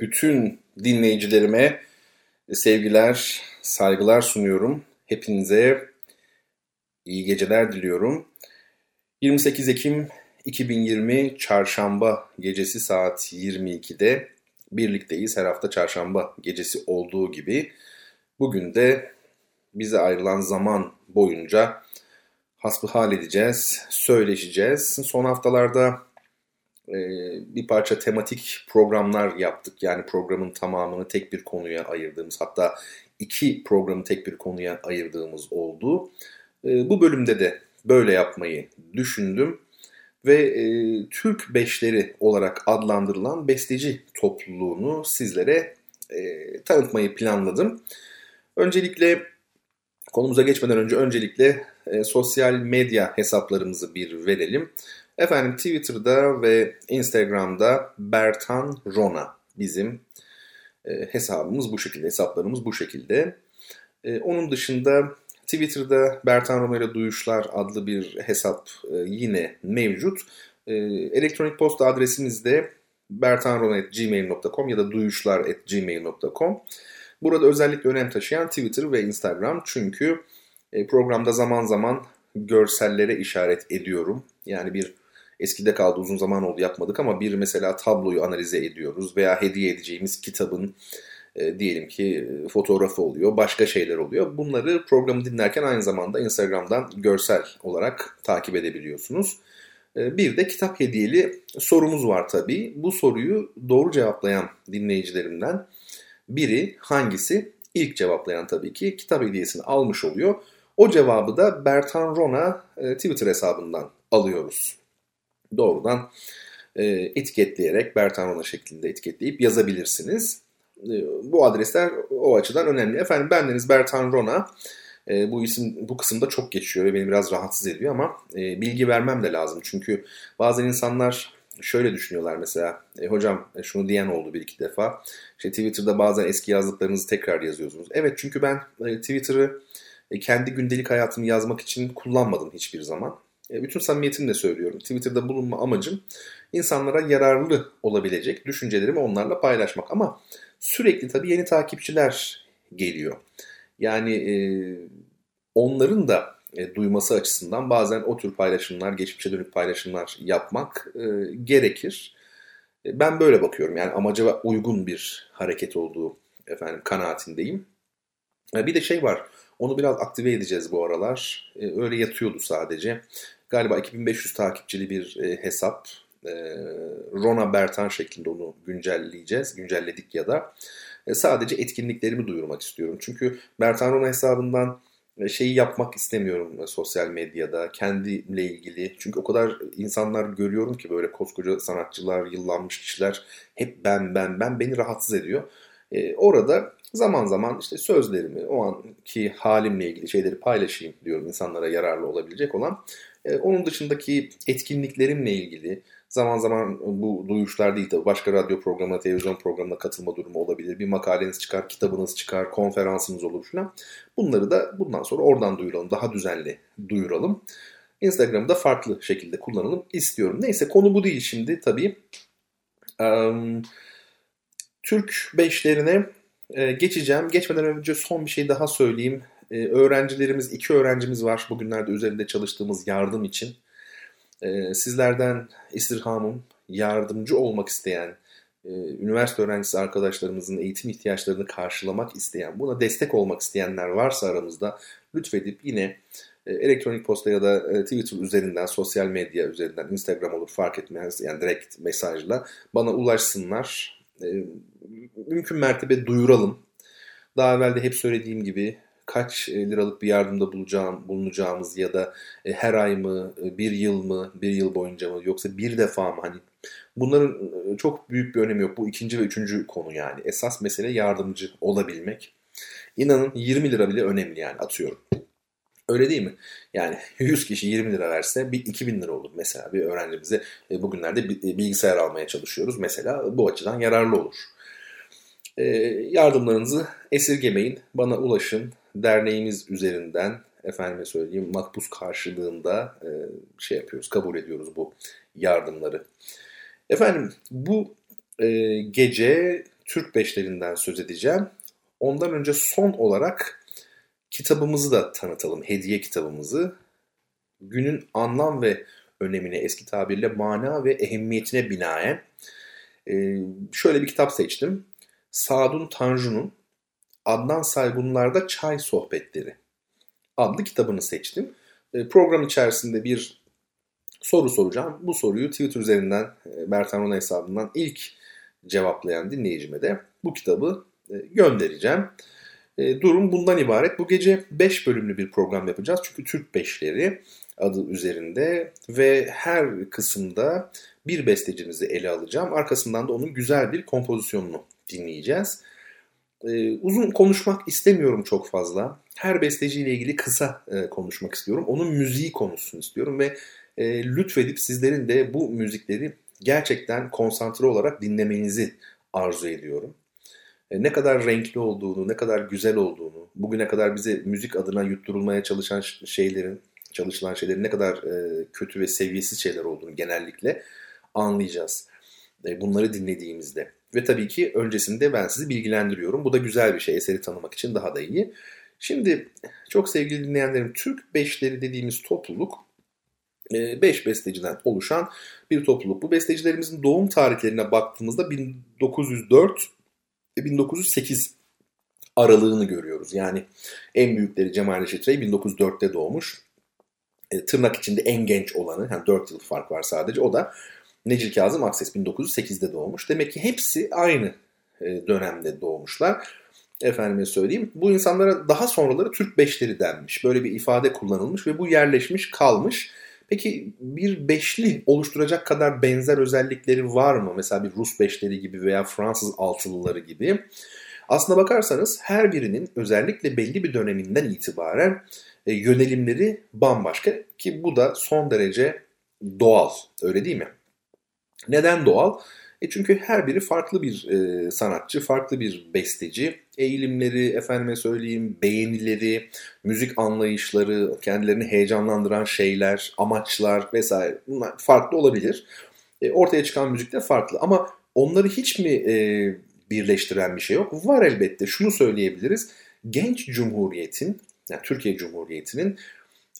bütün dinleyicilerime sevgiler, saygılar sunuyorum. Hepinize iyi geceler diliyorum. 28 Ekim 2020 Çarşamba gecesi saat 22'de birlikteyiz. Her hafta çarşamba gecesi olduğu gibi bugün de bize ayrılan zaman boyunca hasbihal edeceğiz, söyleşeceğiz. Son haftalarda e, bir parça tematik programlar yaptık. Yani programın tamamını tek bir konuya ayırdığımız hatta iki programı tek bir konuya ayırdığımız oldu. E, bu bölümde de böyle yapmayı düşündüm ve e, Türk Beşleri olarak adlandırılan besteci topluluğunu sizlere tanıtmayı planladım. Öncelikle konumuza geçmeden önce öncelikle sosyal medya hesaplarımızı bir verelim. Efendim Twitter'da ve Instagram'da Bertan Rona bizim e, hesabımız bu şekilde, hesaplarımız bu şekilde. E, onun dışında Twitter'da Bertan ile Duyuşlar adlı bir hesap e, yine mevcut. E, elektronik posta adresimiz de bertanrona.gmail.com ya da duyuşlar.gmail.com. Burada özellikle önem taşıyan Twitter ve Instagram çünkü e, programda zaman zaman görsellere işaret ediyorum. Yani bir eskide kaldı uzun zaman oldu yapmadık ama bir mesela tabloyu analize ediyoruz veya hediye edeceğimiz kitabın e, diyelim ki e, fotoğrafı oluyor, başka şeyler oluyor. Bunları programı dinlerken aynı zamanda Instagram'dan görsel olarak takip edebiliyorsunuz. E, bir de kitap hediyeli sorumuz var tabii. Bu soruyu doğru cevaplayan dinleyicilerimden biri hangisi? İlk cevaplayan tabii ki kitap hediyesini almış oluyor. O cevabı da Bertan Rona e, Twitter hesabından alıyoruz doğrudan e, etiketleyerek Bertan Rona şeklinde etiketleyip yazabilirsiniz. E, bu adresler o açıdan önemli. Efendim bendeniz Bertan Rona. E, bu isim bu kısımda çok geçiyor ve beni biraz rahatsız ediyor ama e, bilgi vermem de lazım. Çünkü bazen insanlar şöyle düşünüyorlar mesela e, hocam e, şunu diyen oldu bir iki defa. İşte Twitter'da bazen eski yazdıklarınızı tekrar yazıyorsunuz. Evet çünkü ben e, Twitter'ı e, kendi gündelik hayatımı yazmak için kullanmadım hiçbir zaman. E, bütün samimiyetimle söylüyorum. Twitter'da bulunma amacım insanlara yararlı olabilecek düşüncelerimi onlarla paylaşmak. Ama sürekli tabii yeni takipçiler geliyor. Yani e, onların da e, duyması açısından bazen o tür paylaşımlar, geçmişe dönük paylaşımlar yapmak gerekir. Ben böyle bakıyorum. Yani amaca uygun bir hareket olduğu efendim kanaatindeyim. Bir de şey var. Onu biraz aktive edeceğiz bu aralar. Öyle yatıyordu sadece galiba 2500 takipçili bir e, hesap. E, Rona Bertan şeklinde onu güncelleyeceğiz. Güncelledik ya da. E, sadece etkinliklerimi duyurmak istiyorum. Çünkü Bertan Rona hesabından e, şeyi yapmak istemiyorum e, sosyal medyada kendimle ilgili. Çünkü o kadar insanlar görüyorum ki böyle koskoca sanatçılar, yıllanmış kişiler hep ben ben ben beni rahatsız ediyor. E, orada zaman zaman işte sözlerimi, o anki halimle ilgili şeyleri paylaşayım diyorum insanlara yararlı olabilecek olan. E, onun dışındaki etkinliklerimle ilgili zaman zaman bu duyuşlar değil tabii başka radyo programına, televizyon programına katılma durumu olabilir. Bir makaleniz çıkar, kitabınız çıkar, konferansınız olur falan. Bunları da bundan sonra oradan duyuralım, daha düzenli duyuralım. Instagram'da farklı şekilde kullanalım istiyorum. Neyse konu bu değil şimdi tabii. Um, Türk beşlerine e, geçeceğim. Geçmeden önce son bir şey daha söyleyeyim. E, öğrencilerimiz, iki öğrencimiz var bugünlerde üzerinde çalıştığımız yardım için. E, sizlerden istirhamım yardımcı olmak isteyen, e, üniversite öğrencisi arkadaşlarımızın eğitim ihtiyaçlarını karşılamak isteyen, buna destek olmak isteyenler varsa aramızda lütfedip yine e, elektronik posta ya da e, Twitter üzerinden, sosyal medya üzerinden, Instagram olur fark etmez yani direkt mesajla bana ulaşsınlar. E, mümkün mertebe duyuralım. Daha evvel de hep söylediğim gibi kaç e, liralık bir yardımda bulacağım, bulunacağımız ya da e, her ay mı, e, bir yıl mı, bir yıl boyunca mı yoksa bir defa mı hani Bunların çok büyük bir önemi yok. Bu ikinci ve üçüncü konu yani. Esas mesele yardımcı olabilmek. İnanın 20 lira bile önemli yani atıyorum. Öyle değil mi? Yani 100 kişi 20 lira verse bir 2000 lira olur. Mesela bir öğrencimize bugünlerde bilgisayar almaya çalışıyoruz. Mesela bu açıdan yararlı olur. Yardımlarınızı esirgemeyin. Bana ulaşın. Derneğimiz üzerinden efendime söyleyeyim makbuz karşılığında şey yapıyoruz, kabul ediyoruz bu yardımları. Efendim bu gece Türk beşlerinden söz edeceğim. Ondan önce son olarak kitabımızı da tanıtalım, hediye kitabımızı. Günün anlam ve önemine, eski tabirle mana ve ehemmiyetine binaen e, şöyle bir kitap seçtim. Sadun Tanju'nun Adnan Saygunlar'da Çay Sohbetleri adlı kitabını seçtim. E, program içerisinde bir soru soracağım. Bu soruyu Twitter üzerinden e, Bertan Rona hesabından ilk cevaplayan dinleyicime de bu kitabı e, göndereceğim. E, durum bundan ibaret. Bu gece 5 bölümlü bir program yapacağız. Çünkü Türk Beşleri adı üzerinde ve her kısımda bir bestecimizi ele alacağım. Arkasından da onun güzel bir kompozisyonunu dinleyeceğiz. Ee, uzun konuşmak istemiyorum çok fazla. Her besteciyle ilgili kısa e, konuşmak istiyorum. Onun müziği konusunu istiyorum ve e, lütfedip sizlerin de bu müzikleri gerçekten konsantre olarak dinlemenizi arzu ediyorum. E, ne kadar renkli olduğunu, ne kadar güzel olduğunu, bugüne kadar bize müzik adına yutturulmaya çalışan şeylerin, çalışılan şeylerin ne kadar e, kötü ve seviyesiz şeyler olduğunu genellikle anlayacağız. E, bunları dinlediğimizde. Ve tabii ki öncesinde ben sizi bilgilendiriyorum. Bu da güzel bir şey. Eseri tanımak için daha da iyi. Şimdi çok sevgili dinleyenlerim Türk Beşleri dediğimiz topluluk 5 besteciden oluşan bir topluluk. Bu bestecilerimizin doğum tarihlerine baktığımızda 1904 1908 aralığını görüyoruz. Yani en büyükleri Cemal Reşit Rey 1904'te doğmuş. E, tırnak içinde en genç olanı, yani 4 yıl fark var sadece. O da Necil Kazım Akses 1908'de doğmuş. Demek ki hepsi aynı e, dönemde doğmuşlar. Efendime söyleyeyim. Bu insanlara daha sonraları Türk Beşleri denmiş. Böyle bir ifade kullanılmış ve bu yerleşmiş kalmış. Peki bir beşli oluşturacak kadar benzer özellikleri var mı? Mesela bir Rus beşleri gibi veya Fransız altılıları gibi. Aslına bakarsanız her birinin özellikle belli bir döneminden itibaren e, yönelimleri bambaşka ki bu da son derece doğal öyle değil mi? Neden doğal? E çünkü her biri farklı bir e, sanatçı, farklı bir besteci. Eğilimleri, efendime söyleyeyim, beğenileri, müzik anlayışları, kendilerini heyecanlandıran şeyler, amaçlar vesaire bunlar farklı olabilir. E, ortaya çıkan müzik de farklı ama onları hiç mi e, birleştiren bir şey yok? Var elbette. Şunu söyleyebiliriz. Genç Cumhuriyet'in, yani Türkiye Cumhuriyeti'nin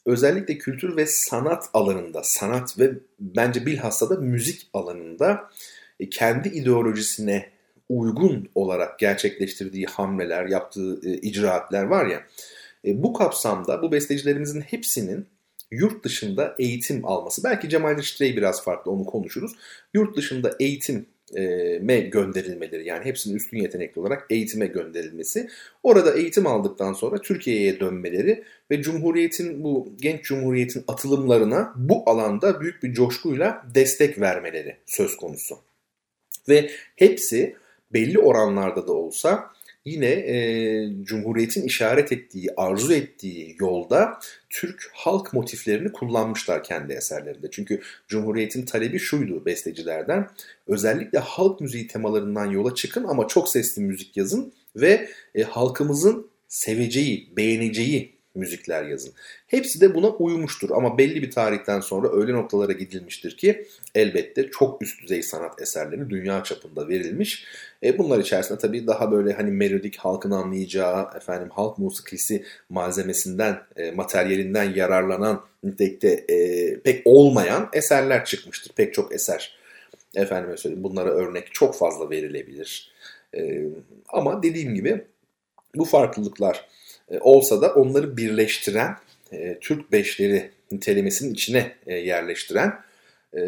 özellikle kültür ve sanat alanında, sanat ve bence bilhassa da müzik alanında e, kendi ideolojisine uygun olarak gerçekleştirdiği hamleler, yaptığı e, icraatler var ya. E, bu kapsamda bu bestecilerimizin hepsinin yurt dışında eğitim alması. Belki Cemal Reşitre'yi biraz farklı onu konuşuruz. Yurt dışında eğitim me gönderilmeleri yani hepsinin üstün yetenekli olarak eğitime gönderilmesi. Orada eğitim aldıktan sonra Türkiye'ye dönmeleri ve Cumhuriyet'in bu genç Cumhuriyet'in atılımlarına bu alanda büyük bir coşkuyla destek vermeleri söz konusu. Ve hepsi belli oranlarda da olsa yine e, Cumhuriyet'in işaret ettiği, arzu ettiği yolda Türk halk motiflerini kullanmışlar kendi eserlerinde. Çünkü Cumhuriyet'in talebi şuydu bestecilerden. Özellikle halk müziği temalarından yola çıkın ama çok sesli müzik yazın ve e, halkımızın seveceği, beğeneceği müzikler yazın. Hepsi de buna uymuştur ama belli bir tarihten sonra öyle noktalara gidilmiştir ki elbette çok üst düzey sanat eserleri dünya çapında verilmiş. E bunlar içerisinde tabii daha böyle hani melodik halkın anlayacağı efendim halk musikisi malzemesinden, e, materyalinden yararlanan nitelikte e, pek olmayan eserler çıkmıştır. Pek çok eser. Efendime söyleyeyim bunlara örnek çok fazla verilebilir. E, ama dediğim gibi bu farklılıklar olsa da onları birleştiren e, Türk beşleri nitelemesinin içine e, yerleştiren e,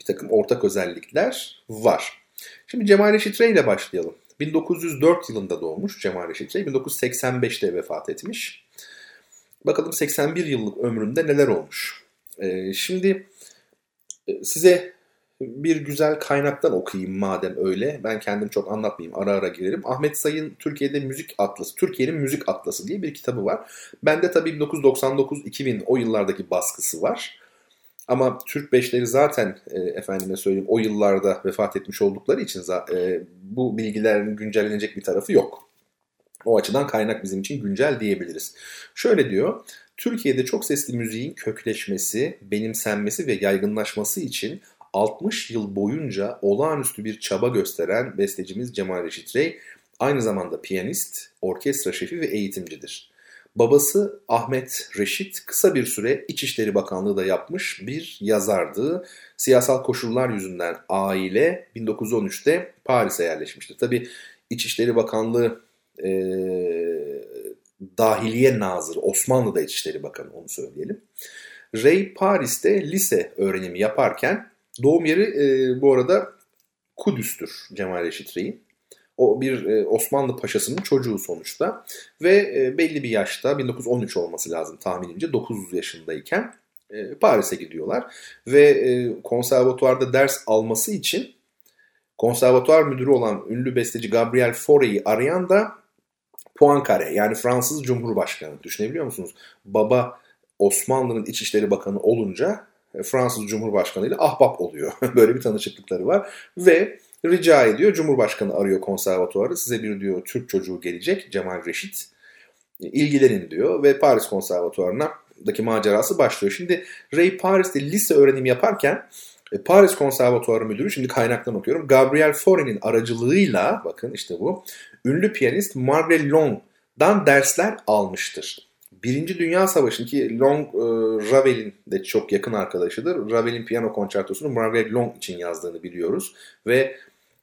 bir takım ortak özellikler var. Şimdi Cemal Reşit Rey ile başlayalım. 1904 yılında doğmuş Cemal Reşit Rey. 1985'te vefat etmiş. Bakalım 81 yıllık ömründe neler olmuş. E, şimdi e, size bir güzel kaynaktan okuyayım madem öyle. Ben kendim çok anlatmayayım ara ara girerim. Ahmet Sayın Türkiye'de Müzik Atlası, Türkiye'nin Müzik Atlası diye bir kitabı var. Bende tabii 1999-2000 o yıllardaki baskısı var. Ama Türk beşleri zaten e, efendime söyleyeyim o yıllarda vefat etmiş oldukları için e, bu bilgilerin güncellenecek bir tarafı yok. O açıdan kaynak bizim için güncel diyebiliriz. Şöyle diyor, Türkiye'de çok sesli müziğin kökleşmesi, benimsenmesi ve yaygınlaşması için 60 yıl boyunca olağanüstü bir çaba gösteren bestecimiz Cemal Reşit Rey aynı zamanda piyanist, orkestra şefi ve eğitimcidir. Babası Ahmet Reşit kısa bir süre İçişleri Bakanlığı da yapmış bir yazardı. Siyasal koşullar yüzünden aile 1913'te Paris'e yerleşmiştir. Tabi İçişleri Bakanlığı e, Dahiliye Nazırı, Osmanlı'da İçişleri Bakanı onu söyleyelim. Rey Paris'te lise öğrenimi yaparken doğum yeri e, bu arada Kudüs'tür Cemal Reşit Rey'in. O bir e, Osmanlı paşasının çocuğu sonuçta ve e, belli bir yaşta 1913 olması lazım tahminimce 9 yaşındayken e, Paris'e gidiyorlar ve e, konservatuvarda ders alması için konservatuvar müdürü olan ünlü besteci Gabriel Fauré'yi arayan da Poincaré yani Fransız Cumhurbaşkanı. Düşünebiliyor musunuz? Baba Osmanlı'nın İçişleri Bakanı olunca Fransız Cumhurbaşkanı ile ahbap oluyor. Böyle bir tanışıklıkları var. Ve rica ediyor. Cumhurbaşkanı arıyor konservatuarı. Size bir diyor Türk çocuğu gelecek Cemal Reşit. İlgilenin diyor ve Paris konservatuarına daki macerası başlıyor. Şimdi Ray Paris'te lise öğrenimi yaparken e, Paris Konservatuarı Müdürü, şimdi kaynaktan okuyorum, Gabriel Fauré'nin aracılığıyla, bakın işte bu, ünlü piyanist Margaret Long'dan dersler almıştır. Birinci Dünya Savaşı'ndaki Long e, Ravel'in de çok yakın arkadaşıdır. Ravel'in piyano konçertosunu Margaret Long için yazdığını biliyoruz. Ve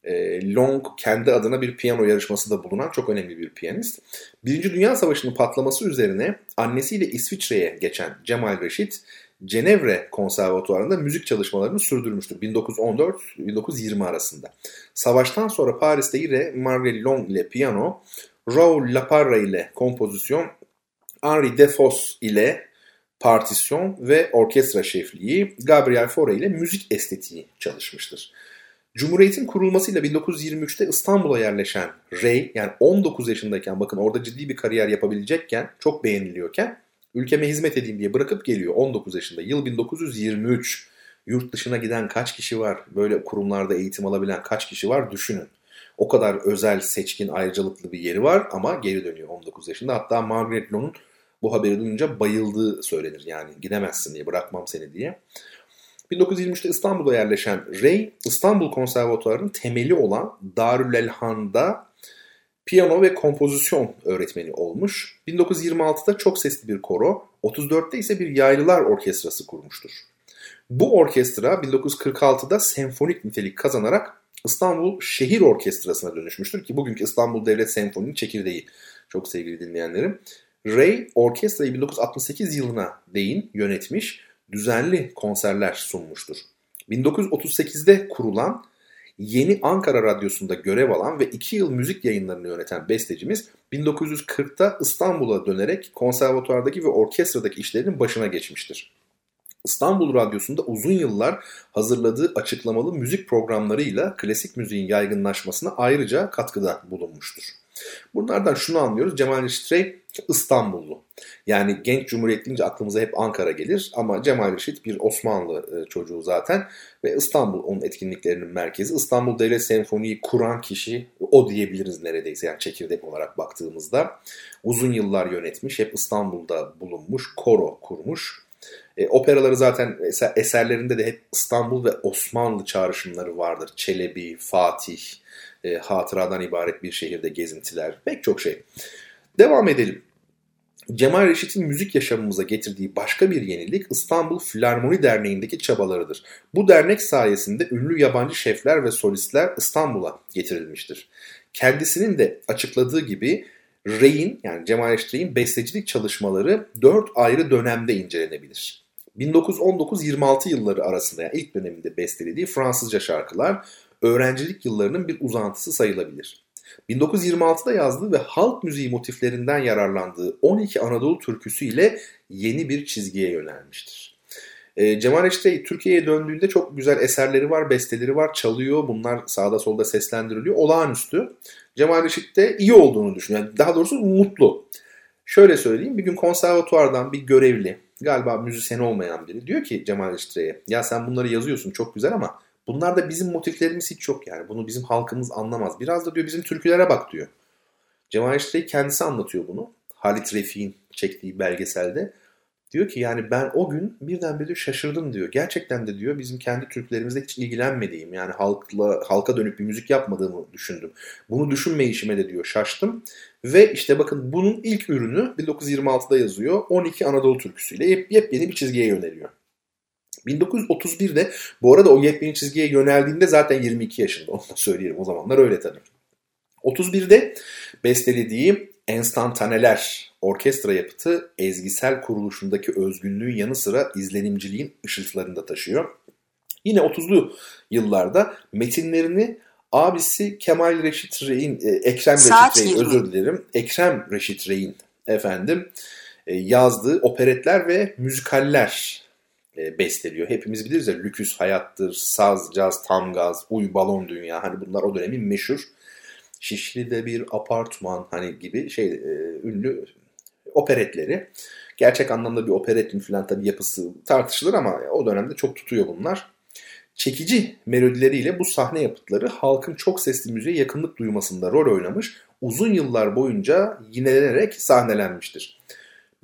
e, Long kendi adına bir piyano yarışması da bulunan çok önemli bir piyanist. Birinci Dünya Savaşı'nın patlaması üzerine annesiyle İsviçre'ye geçen Cemal Reşit, Cenevre Konservatuvarı'nda müzik çalışmalarını sürdürmüştür 1914-1920 arasında. Savaştan sonra Paris'te yine Margaret Long ile piyano, Raoul Laparra ile kompozisyon, Henri Defos ile partisyon ve orkestra şefliği, Gabriel Fauré ile müzik estetiği çalışmıştır. Cumhuriyetin kurulmasıyla 1923'te İstanbul'a yerleşen Ray yani 19 yaşındayken bakın orada ciddi bir kariyer yapabilecekken çok beğeniliyorken ülkeme hizmet edeyim diye bırakıp geliyor 19 yaşında. Yıl 1923. Yurt dışına giden kaç kişi var? Böyle kurumlarda eğitim alabilen kaç kişi var? Düşünün. O kadar özel, seçkin, ayrıcalıklı bir yeri var ama geri dönüyor 19 yaşında. Hatta Margaret Long'un bu haberi duyunca bayıldığı söylenir. Yani gidemezsin diye, bırakmam seni diye. 1923'te İstanbul'a yerleşen Ray, İstanbul Konservatuvarı'nın temeli olan Darülelhan'da piyano ve kompozisyon öğretmeni olmuş. 1926'da çok sesli bir koro, 34'te ise bir yaylılar orkestrası kurmuştur. Bu orkestra 1946'da senfonik nitelik kazanarak İstanbul Şehir Orkestrası'na dönüşmüştür ki bugünkü İstanbul Devlet Senfoni'nin çekirdeği. Çok sevgili dinleyenlerim. Ray orkestrayı 1968 yılına değin yönetmiş, düzenli konserler sunmuştur. 1938'de kurulan Yeni Ankara Radyosu'nda görev alan ve 2 yıl müzik yayınlarını yöneten bestecimiz 1940'ta İstanbul'a dönerek konservatuvardaki ve orkestradaki işlerinin başına geçmiştir. İstanbul Radyosu'nda uzun yıllar hazırladığı açıklamalı müzik programlarıyla klasik müziğin yaygınlaşmasına ayrıca katkıda bulunmuştur. Bunlardan şunu anlıyoruz. Cemal Reşit İstanbullu. Yani genç cumhuriyet deyince aklımıza hep Ankara gelir ama Cemal Reşit bir Osmanlı e, çocuğu zaten ve İstanbul onun etkinliklerinin merkezi. İstanbul Devlet Senfoni'yi kuran kişi o diyebiliriz neredeyse yani çekirdek olarak baktığımızda. Uzun yıllar yönetmiş, hep İstanbul'da bulunmuş, koro kurmuş. E, operaları zaten eser, eserlerinde de hep İstanbul ve Osmanlı çağrışımları vardır. Çelebi, Fatih, e, hatıradan ibaret bir şehirde gezintiler, pek çok şey. Devam edelim. Cemal Reşit'in müzik yaşamımıza getirdiği başka bir yenilik İstanbul Filarmoni Derneği'ndeki çabalarıdır. Bu dernek sayesinde ünlü yabancı şefler ve solistler İstanbul'a getirilmiştir. Kendisinin de açıkladığı gibi Rey'in yani Cemal Reşit'in bestecilik çalışmaları dört ayrı dönemde incelenebilir. 1919-26 yılları arasında yani ilk döneminde bestelediği Fransızca şarkılar öğrencilik yıllarının bir uzantısı sayılabilir. 1926'da yazdığı ve halk müziği motiflerinden yararlandığı 12 Anadolu türküsü ile yeni bir çizgiye yönelmiştir. E, Cemal Reşit'e Türkiye'ye döndüğünde çok güzel eserleri var, besteleri var, çalıyor. Bunlar sağda solda seslendiriliyor. Olağanüstü. Cemal Reşit de iyi olduğunu düşünüyor. Yani daha doğrusu mutlu. Şöyle söyleyeyim bir gün konservatuvardan bir görevli galiba müzisyen olmayan biri diyor ki Cemal Reşit'e ya sen bunları yazıyorsun çok güzel ama bunlar da bizim motiflerimiz hiç yok yani. Bunu bizim halkımız anlamaz. Biraz da diyor bizim türkülere bak diyor. Cemal Reşit'e kendisi anlatıyor bunu. Halit Refik'in çektiği belgeselde. Diyor ki yani ben o gün birdenbire şaşırdım diyor. Gerçekten de diyor bizim kendi Türklerimizle hiç ilgilenmediğim yani halkla halka dönük bir müzik yapmadığımı düşündüm. Bunu düşünmeyişime de diyor şaştım. Ve işte bakın bunun ilk ürünü 1926'da yazıyor. 12 Anadolu türküsüyle yep, yepyeni bir çizgiye yöneliyor. 1931'de bu arada o yepyeni çizgiye yöneldiğinde zaten 22 yaşında onu da söyleyelim o zamanlar öyle tabii. 31'de bestelediği Enstantaneler orkestra yapıtı ezgisel kuruluşundaki özgünlüğün yanı sıra izlenimciliğin ışıltılarını da taşıyor. Yine 30'lu yıllarda metinlerini abisi Kemal Reşit Rey'in, e, Ekrem Saat Reşit Rey'in özür dilerim. Ekrem Reşit Rey'in efendim e, yazdığı operetler ve müzikaller e, besteliyor. Hepimiz biliriz ya Lüküs Hayattır, Saz, Caz, Tam Gaz, Uy Balon Dünya. Hani bunlar o dönemin meşhur Şişli'de bir apartman hani gibi şey e, ünlü operetleri. Gerçek anlamda bir operet mi falan tabii yapısı tartışılır ama o dönemde çok tutuyor bunlar. Çekici melodileriyle bu sahne yapıtları halkın çok sesli müziğe yakınlık duymasında rol oynamış, uzun yıllar boyunca yinelenerek sahnelenmiştir.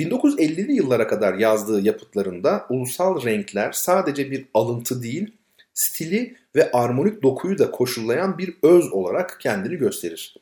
1950'li yıllara kadar yazdığı yapıtlarında ulusal renkler sadece bir alıntı değil, stili ve armonik dokuyu da koşullayan bir öz olarak kendini gösterir.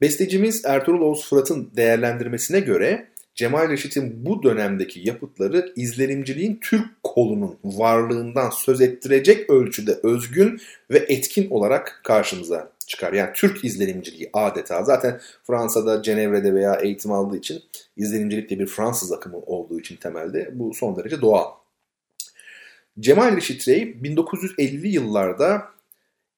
Bestecimiz Ertuğrul Oğuz Fırat'ın değerlendirmesine göre Cemal Reşit'in bu dönemdeki yapıtları izlenimciliğin Türk kolunun varlığından söz ettirecek ölçüde özgün ve etkin olarak karşımıza çıkar. Yani Türk izlenimciliği adeta. Zaten Fransa'da, Cenevre'de veya eğitim aldığı için izlenimcilik de bir Fransız akımı olduğu için temelde bu son derece doğal. Cemal Reşit Rey 1950'li yıllarda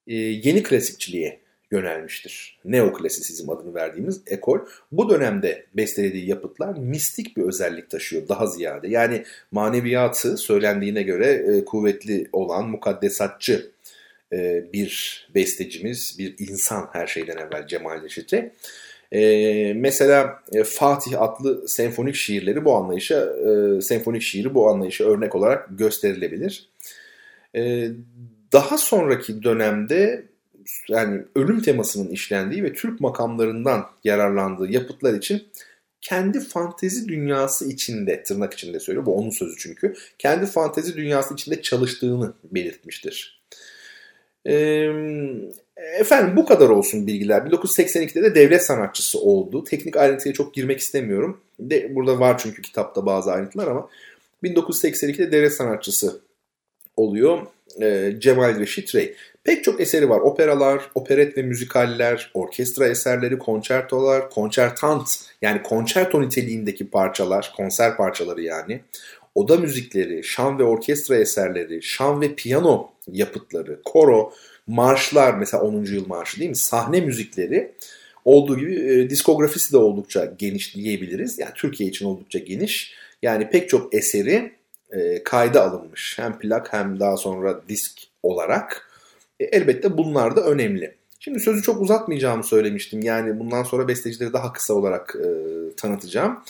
e, yeni klasikçiliğe yönelmiştir. Neoklasisizm adını verdiğimiz ekol. Bu dönemde bestelediği yapıtlar mistik bir özellik taşıyor daha ziyade. Yani maneviyatı söylendiğine göre e, kuvvetli olan mukaddesatçı e, bir bestecimiz, bir insan her şeyden evvel Cemal Reşit'e. E, mesela e, Fatih adlı senfonik şiirleri bu anlayışa, senfonik şiiri bu anlayışa örnek olarak gösterilebilir. Daha sonraki dönemde yani ölüm temasının işlendiği ve Türk makamlarından yararlandığı yapıtlar için kendi fantezi dünyası içinde, tırnak içinde söylüyor, bu onun sözü çünkü, kendi fantezi dünyası içinde çalıştığını belirtmiştir. Efendim bu kadar olsun bilgiler. 1982'de de devlet sanatçısı oldu. Teknik ayrıntıya çok girmek istemiyorum. De, burada var çünkü kitapta bazı ayrıntılar ama 1982'de devlet sanatçısı oluyor. Ee, Cemal Reşit Rey. Pek çok eseri var. Operalar, operet ve müzikaller, orkestra eserleri, konçertolar, konçertant yani konçerto niteliğindeki parçalar, konser parçaları yani. Oda müzikleri, şan ve orkestra eserleri, şan ve piyano yapıtları, koro, marşlar mesela 10. yıl marşı değil mi? Sahne müzikleri olduğu gibi e, diskografisi de oldukça geniş diyebiliriz. Yani Türkiye için oldukça geniş. Yani pek çok eseri e, kayda alınmış. Hem plak hem daha sonra disk olarak. E, elbette bunlar da önemli. Şimdi sözü çok uzatmayacağımı söylemiştim. Yani bundan sonra bestecileri daha kısa olarak e, tanıtacağım.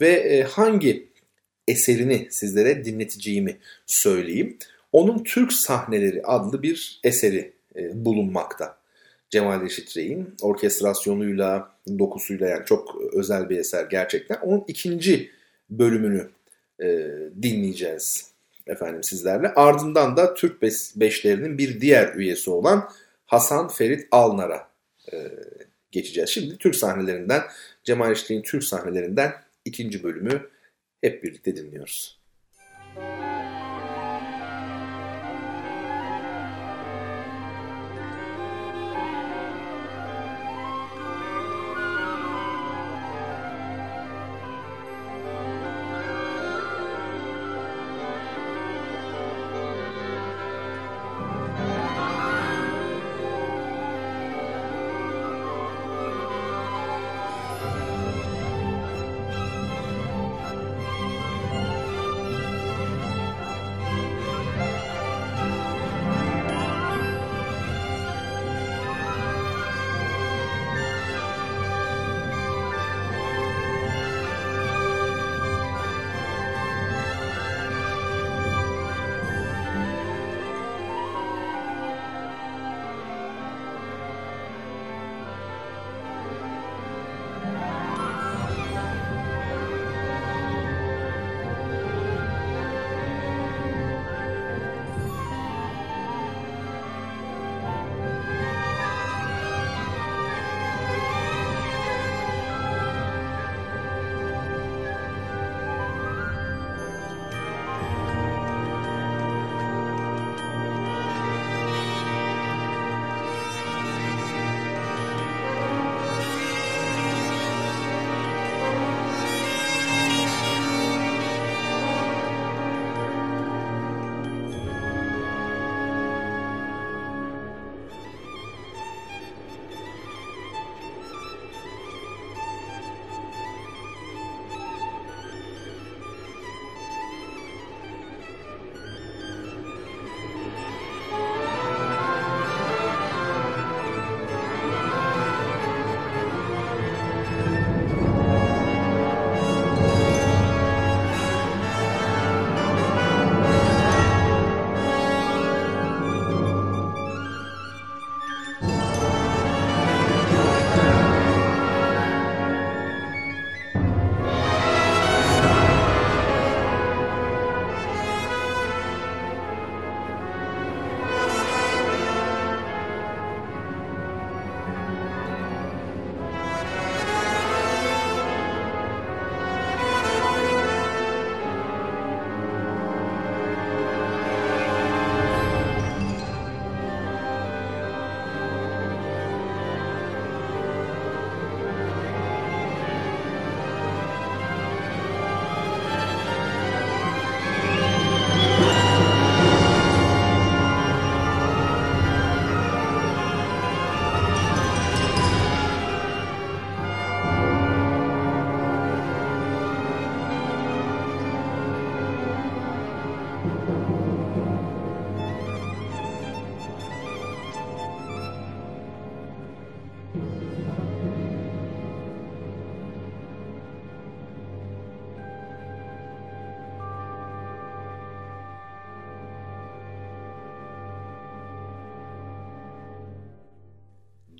Ve e, hangi eserini sizlere dinleteceğimi söyleyeyim. Onun Türk Sahneleri adlı bir eseri e, bulunmakta. Cemal Reşit Rey'in orkestrasyonuyla, dokusuyla yani çok özel bir eser gerçekten. Onun ikinci bölümünü e, dinleyeceğiz efendim sizlerle. Ardından da Türk Beşlerinin bir diğer üyesi olan Hasan Ferit Alnar'a e, geçeceğiz. Şimdi Türk sahnelerinden, Cemal İşlik'in Türk sahnelerinden ikinci bölümü hep birlikte dinliyoruz. Müzik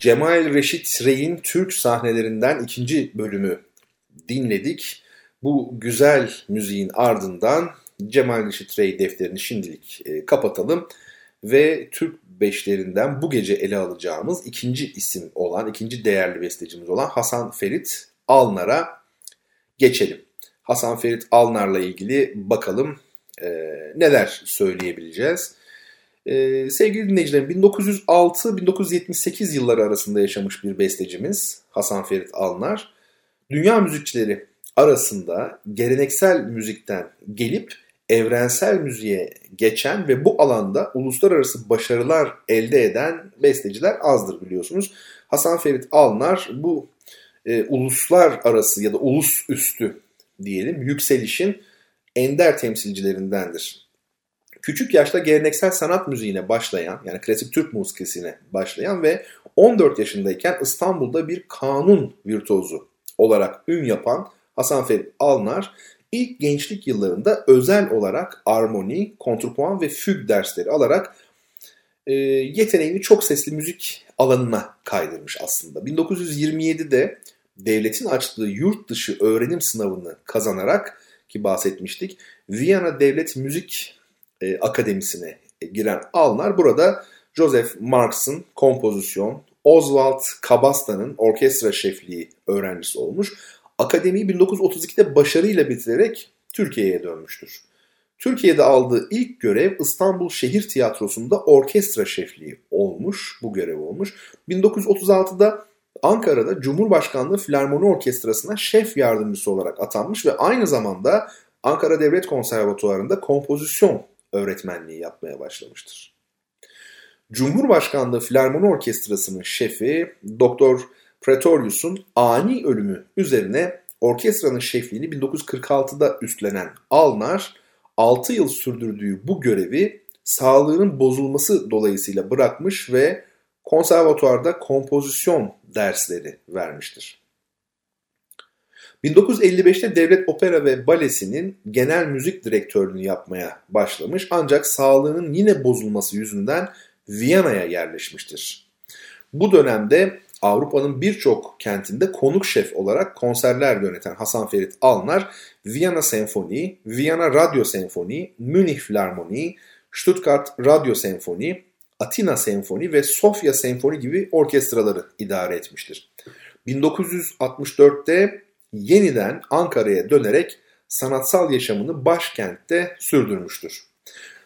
Cemal Reşit Rey'in Türk sahnelerinden ikinci bölümü dinledik. Bu güzel müziğin ardından Cemal Reşit Rey defterini şimdilik e, kapatalım ve Türk beşlerinden bu gece ele alacağımız ikinci isim olan, ikinci değerli bestecimiz olan Hasan Ferit Alnar'a geçelim. Hasan Ferit Alnar'la ilgili bakalım e, neler söyleyebileceğiz. E, sevgili dinleyicilerim 1906-1978 yılları arasında yaşamış bir bestecimiz Hasan Ferit Alnar. Dünya müzikçileri arasında geleneksel müzikten gelip evrensel müziğe geçen ve bu alanda uluslararası başarılar elde eden besteciler azdır biliyorsunuz. Hasan Ferit Alnar bu e, uluslar arası ya da ulus üstü diyelim yükselişin ender temsilcilerindendir. Küçük yaşta geleneksel sanat müziğine başlayan yani klasik Türk musikisine başlayan ve 14 yaşındayken İstanbul'da bir kanun virtuozu olarak ün yapan Hasan Ferit Alnar ilk gençlik yıllarında özel olarak armoni, kontrpuan ve füg dersleri alarak e, yeteneğini çok sesli müzik alanına kaydırmış aslında. 1927'de devletin açtığı yurt dışı öğrenim sınavını kazanarak ki bahsetmiştik Viyana Devlet Müzik e, Akademisi'ne giren Alnar burada Joseph Marx'ın kompozisyon, Oswald Kabasta'nın orkestra şefliği öğrencisi olmuş. Akademiyi 1932'de başarıyla bitirerek Türkiye'ye dönmüştür. Türkiye'de aldığı ilk görev İstanbul Şehir Tiyatrosu'nda orkestra şefliği olmuş, bu görev olmuş. 1936'da Ankara'da Cumhurbaşkanlığı Filarmoni Orkestrası'na şef yardımcısı olarak atanmış ve aynı zamanda Ankara Devlet Konservatuvarı'nda kompozisyon öğretmenliği yapmaya başlamıştır. Cumhurbaşkanlığı Filarmoni Orkestrası'nın şefi Doktor Pretorius'un ani ölümü üzerine orkestranın şefliğini 1946'da üstlenen Alnar 6 yıl sürdürdüğü bu görevi sağlığının bozulması dolayısıyla bırakmış ve konservatuarda kompozisyon dersleri vermiştir. 1955'te Devlet Opera ve Balesi'nin genel müzik direktörlüğünü yapmaya başlamış ancak sağlığının yine bozulması yüzünden Viyana'ya yerleşmiştir. Bu dönemde Avrupa'nın birçok kentinde konuk şef olarak konserler yöneten Hasan Ferit Alnar, Viyana Senfoni, Viyana Radyo Senfoni, Münih Filarmoni, Stuttgart Radyo Senfoni, Atina Senfoni ve Sofya Senfoni gibi orkestraları idare etmiştir. 1964'te yeniden Ankara'ya dönerek sanatsal yaşamını başkentte sürdürmüştür.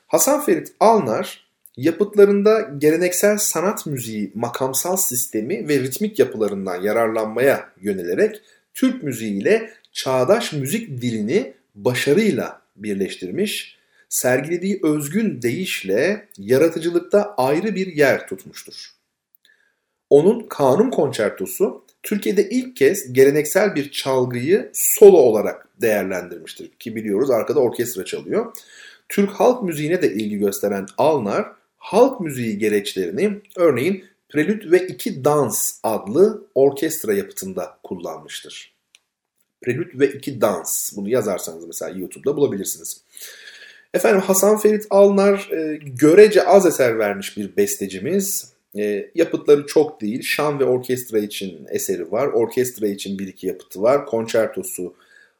Hasan Ferit Alnar yapıtlarında geleneksel sanat müziği makamsal sistemi ve ritmik yapılarından yararlanmaya yönelerek Türk müziği ile çağdaş müzik dilini başarıyla birleştirmiş, sergilediği özgün deyişle yaratıcılıkta ayrı bir yer tutmuştur. Onun Kanun Konçertosu Türkiye'de ilk kez geleneksel bir çalgıyı solo olarak değerlendirmiştir ki biliyoruz arkada orkestra çalıyor. Türk halk müziğine de ilgi gösteren Alnar halk müziği gereçlerini örneğin Prelüt ve İki Dans adlı orkestra yapıtında kullanmıştır. Prelüt ve İki Dans bunu yazarsanız mesela YouTube'da bulabilirsiniz. Efendim Hasan Ferit Alnar e, görece az eser vermiş bir bestecimiz. E, yapıtları çok değil. Şan ve orkestra için eseri var. Orkestra için bir iki yapıtı var. Konçertosu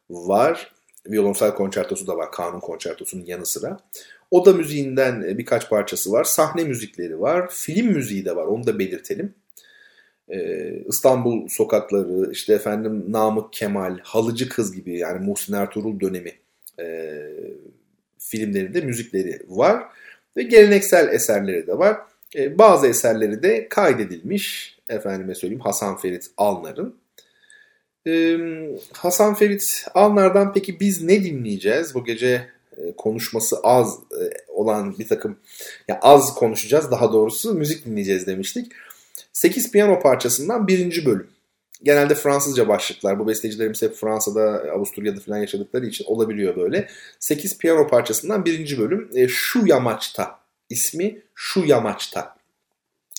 var. Violonsel konçertosu da var. Kanun konçertosunun yanı sıra. Oda müziğinden e, birkaç parçası var. Sahne müzikleri var. Film müziği de var. Onu da belirtelim. Ee, İstanbul sokakları, işte efendim Namık Kemal, Halıcı Kız gibi yani Muhsin Ertuğrul dönemi e, filmlerinde müzikleri var. Ve geleneksel eserleri de var. E, bazı eserleri de kaydedilmiş. Efendime söyleyeyim Hasan Ferit Alnar'ın. E, Hasan Ferit Alnar'dan peki biz ne dinleyeceğiz? Bu gece e, konuşması az olan bir takım ya az konuşacağız daha doğrusu müzik dinleyeceğiz demiştik. 8 piyano parçasından birinci bölüm. Genelde Fransızca başlıklar. Bu bestecilerimiz hep Fransa'da, Avusturya'da falan yaşadıkları için olabiliyor böyle. 8 piyano parçasından birinci bölüm. Şu Yamaçta ismi Şu Yamaçta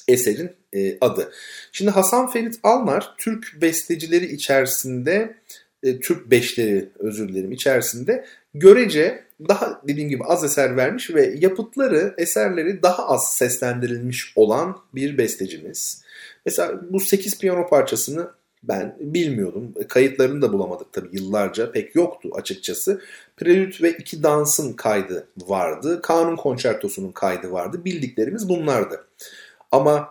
eserin e, adı. Şimdi Hasan Ferit Alnar Türk bestecileri içerisinde e, Türk beşleri özür dilerim içerisinde görece daha dediğim gibi az eser vermiş ve yapıtları, eserleri daha az seslendirilmiş olan bir bestecimiz. Mesela bu 8 piyano parçasını ben bilmiyordum. E, kayıtlarını da bulamadık tabii yıllarca. Pek yoktu açıkçası. Prelüt ve iki dansın kaydı vardı. Kanun konçertosunun kaydı vardı. Bildiklerimiz bunlardı. Ama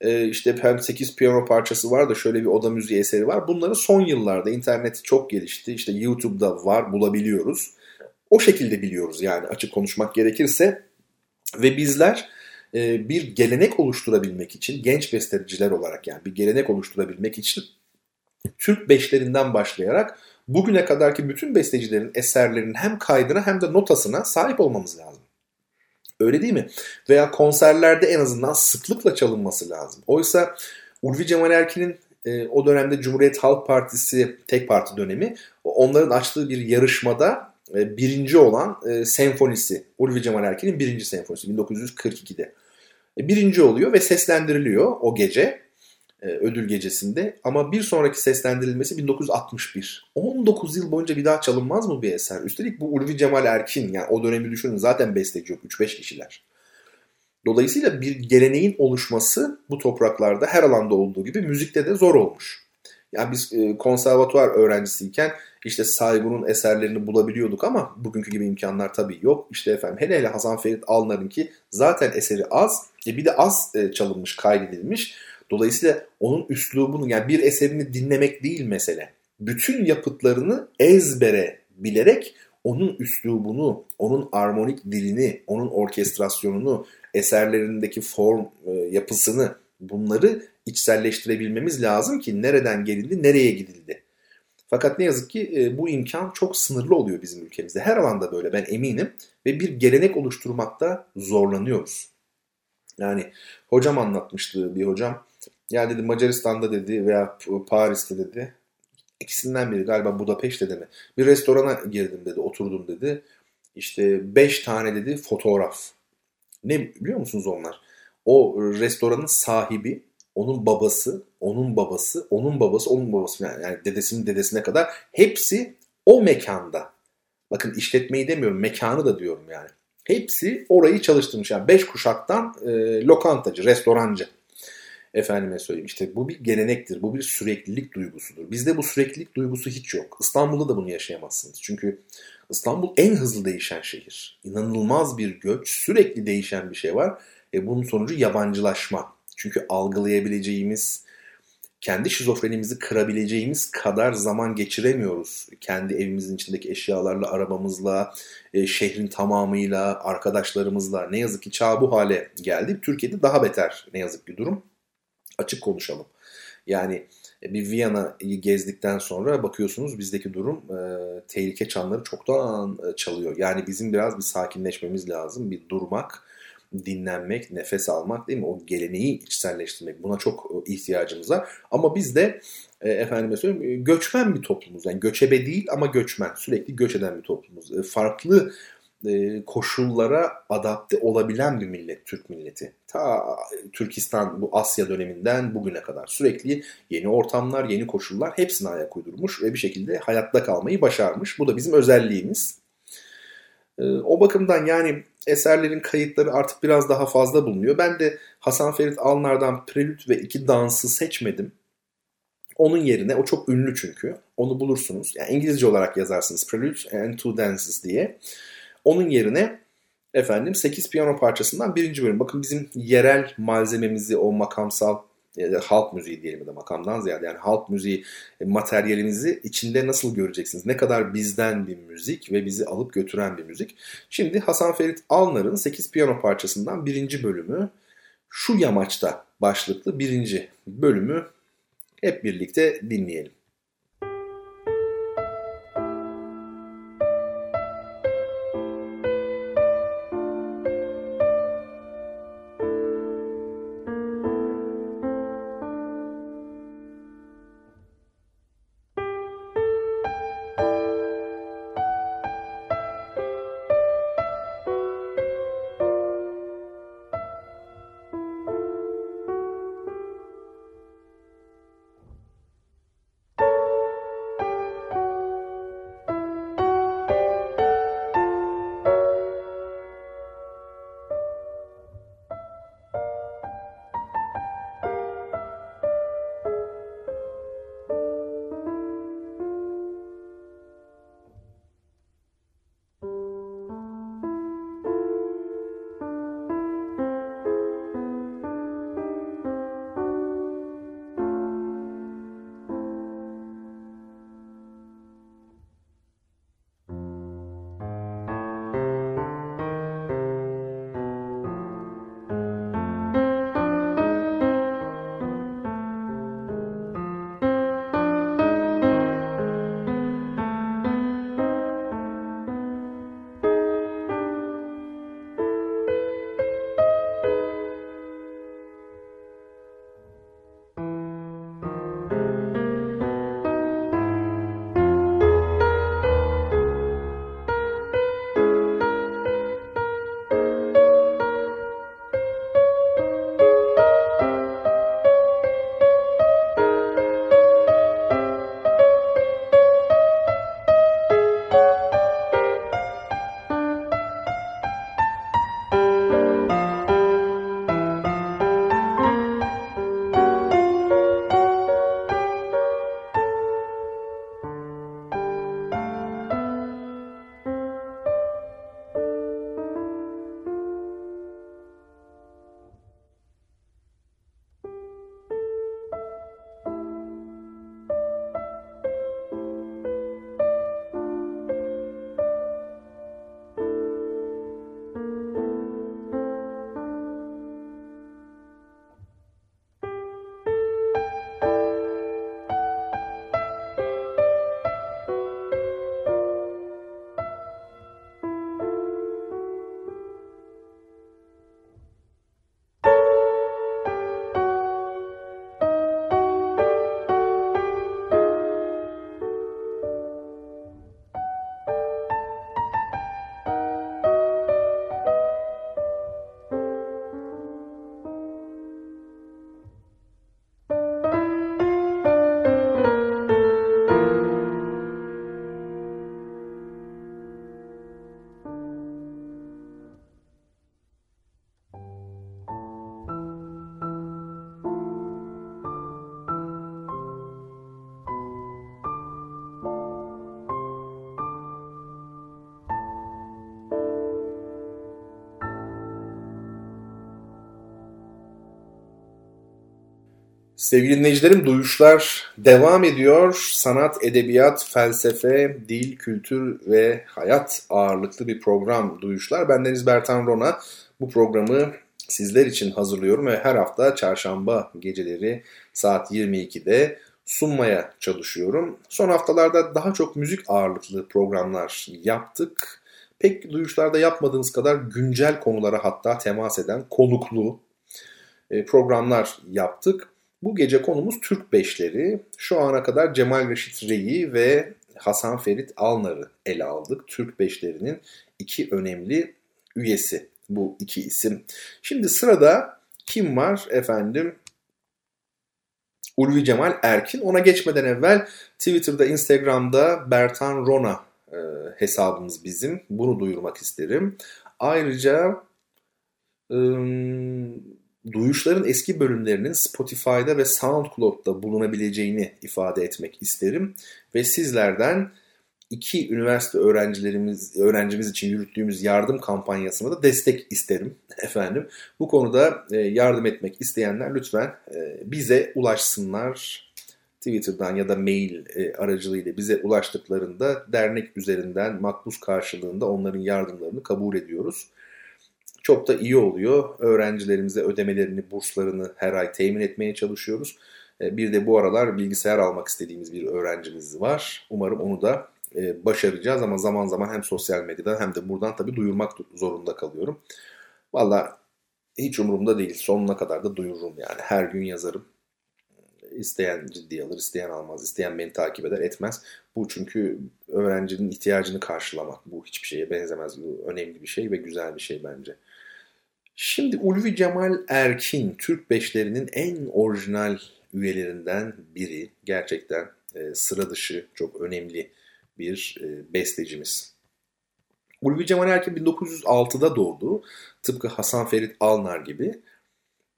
e, işte hem 8 piyano parçası var da şöyle bir oda müziği eseri var. Bunları son yıllarda internet çok gelişti. İşte YouTube'da var bulabiliyoruz. O şekilde biliyoruz yani açık konuşmak gerekirse. Ve bizler e, bir gelenek oluşturabilmek için genç besteciler olarak yani bir gelenek oluşturabilmek için Türk beşlerinden başlayarak bugüne kadarki bütün bestecilerin eserlerinin hem kaydına hem de notasına sahip olmamız lazım. Öyle değil mi? Veya konserlerde en azından sıklıkla çalınması lazım. Oysa Ulvi Cemal Erkin'in e, o dönemde Cumhuriyet Halk Partisi tek parti dönemi onların açtığı bir yarışmada e, birinci olan e, senfonisi Ulvi Cemal Erkin'in birinci senfonisi 1942'de. E, birinci oluyor ve seslendiriliyor o gece ödül gecesinde ama bir sonraki seslendirilmesi 1961. 19 yıl boyunca bir daha çalınmaz mı bir eser? Üstelik bu Ulvi Cemal Erkin yani o dönemi düşünün zaten besteci yok 3-5 kişiler. Dolayısıyla bir geleneğin oluşması bu topraklarda her alanda olduğu gibi müzikte de zor olmuş. Yani biz e, konservatuvar öğrencisiyken işte Saygun'un eserlerini bulabiliyorduk ama bugünkü gibi imkanlar tabii yok. İşte efendim hele hele Hasan Ferit Alnar'ın ki zaten eseri az e bir de az e, çalınmış, kaydedilmiş. Dolayısıyla onun üslubunu yani bir eserini dinlemek değil mesele. Bütün yapıtlarını ezbere bilerek onun üslubunu, onun armonik dilini, onun orkestrasyonunu, eserlerindeki form e, yapısını bunları içselleştirebilmemiz lazım ki nereden gelindi, nereye gidildi. Fakat ne yazık ki e, bu imkan çok sınırlı oluyor bizim ülkemizde. Her alanda böyle ben eminim ve bir gelenek oluşturmakta zorlanıyoruz. Yani hocam anlatmıştı bir hocam. Ya dedi Macaristan'da dedi veya Paris'te dedi. İkisinden biri galiba Budapeşte mi? Bir restorana girdim dedi, oturdum dedi. İşte beş tane dedi fotoğraf. Ne biliyor musunuz onlar? O restoranın sahibi, onun babası, onun babası, onun babası, onun babası yani, yani dedesinin dedesine kadar hepsi o mekanda. Bakın işletmeyi demiyorum, mekanı da diyorum yani. Hepsi orayı çalıştırmış. Yani beş kuşaktan e, lokantacı, restorancı. Efendime söyleyeyim işte bu bir gelenektir. Bu bir süreklilik duygusudur. Bizde bu süreklilik duygusu hiç yok. İstanbul'da da bunu yaşayamazsınız. Çünkü İstanbul en hızlı değişen şehir. İnanılmaz bir göç, sürekli değişen bir şey var. E bunun sonucu yabancılaşma. Çünkü algılayabileceğimiz, kendi şizofrenimizi kırabileceğimiz kadar zaman geçiremiyoruz. Kendi evimizin içindeki eşyalarla, arabamızla, e, şehrin tamamıyla, arkadaşlarımızla. Ne yazık ki çağ bu hale geldi. Türkiye'de daha beter ne yazık ki durum. Açık konuşalım. Yani e, bir Viyana'yı gezdikten sonra bakıyorsunuz bizdeki durum e, tehlike çanları çoktan e, çalıyor. Yani bizim biraz bir sakinleşmemiz lazım. Bir durmak, dinlenmek, nefes almak değil mi? O geleneği içselleştirmek. Buna çok e, ihtiyacımız var. Ama biz de e, efendime söyleyeyim göçmen bir toplumuz. Yani göçebe değil ama göçmen. Sürekli göç eden bir toplumuz. E, farklı e, koşullara adapte olabilen bir millet Türk milleti. Ta Türkistan bu Asya döneminden bugüne kadar sürekli yeni ortamlar, yeni koşullar hepsine ayak uydurmuş ve bir şekilde hayatta kalmayı başarmış. Bu da bizim özelliğimiz. E, o bakımdan yani eserlerin kayıtları artık biraz daha fazla bulunuyor. Ben de Hasan Ferit Alnar'dan Prelüt ve iki dansı seçmedim. Onun yerine, o çok ünlü çünkü, onu bulursunuz. Yani İngilizce olarak yazarsınız Prelude and Two Dances diye. Onun yerine efendim 8 piyano parçasından birinci bölüm. Bakın bizim yerel malzememizi o makamsal ya halk müziği diyelim ya da makamdan ziyade yani halk müziği e, materyalimizi içinde nasıl göreceksiniz? Ne kadar bizden bir müzik ve bizi alıp götüren bir müzik. Şimdi Hasan Ferit Alnar'ın 8 piyano parçasından birinci bölümü şu yamaçta başlıklı birinci bölümü hep birlikte dinleyelim. Sevgili dinleyicilerim duyuşlar devam ediyor. Sanat, edebiyat, felsefe, dil, kültür ve hayat ağırlıklı bir program duyuşlar. Ben Deniz Bertan Rona. Bu programı sizler için hazırlıyorum ve her hafta çarşamba geceleri saat 22'de sunmaya çalışıyorum. Son haftalarda daha çok müzik ağırlıklı programlar yaptık. Pek duyuşlarda yapmadığınız kadar güncel konulara hatta temas eden konuklu e, programlar yaptık. Bu gece konumuz Türk Beşleri. Şu ana kadar Cemal Reşit Rey'i ve Hasan Ferit Alnar'ı ele aldık. Türk Beşleri'nin iki önemli üyesi bu iki isim. Şimdi sırada kim var efendim? Ulvi Cemal Erkin. Ona geçmeden evvel Twitter'da, Instagram'da Bertan Rona e, hesabımız bizim. Bunu duyurmak isterim. Ayrıca ım, duyuşların eski bölümlerinin Spotify'da ve SoundCloud'da bulunabileceğini ifade etmek isterim. Ve sizlerden iki üniversite öğrencilerimiz öğrencimiz için yürüttüğümüz yardım kampanyasına da destek isterim efendim. Bu konuda e, yardım etmek isteyenler lütfen e, bize ulaşsınlar. Twitter'dan ya da mail e, aracılığıyla bize ulaştıklarında dernek üzerinden makbuz karşılığında onların yardımlarını kabul ediyoruz. Çok da iyi oluyor. Öğrencilerimize ödemelerini, burslarını her ay temin etmeye çalışıyoruz. Bir de bu aralar bilgisayar almak istediğimiz bir öğrencimiz var. Umarım onu da e, başaracağız ama zaman zaman hem sosyal medyadan hem de buradan tabii duyurmak zorunda kalıyorum. Valla hiç umurumda değil. Sonuna kadar da duyururum yani. Her gün yazarım. İsteyen ciddi alır, isteyen almaz, isteyen beni takip eder, etmez. Bu çünkü öğrencinin ihtiyacını karşılamak. Bu hiçbir şeye benzemez. Bu önemli bir şey ve güzel bir şey bence. Şimdi Ulvi Cemal Erkin, Türk Beşlerinin en orijinal üyelerinden biri. Gerçekten e, sıra dışı, çok önemli bir e, bestecimiz. Ulvi Cemal Erkin 1906'da doğdu. Tıpkı Hasan Ferit Alnar gibi.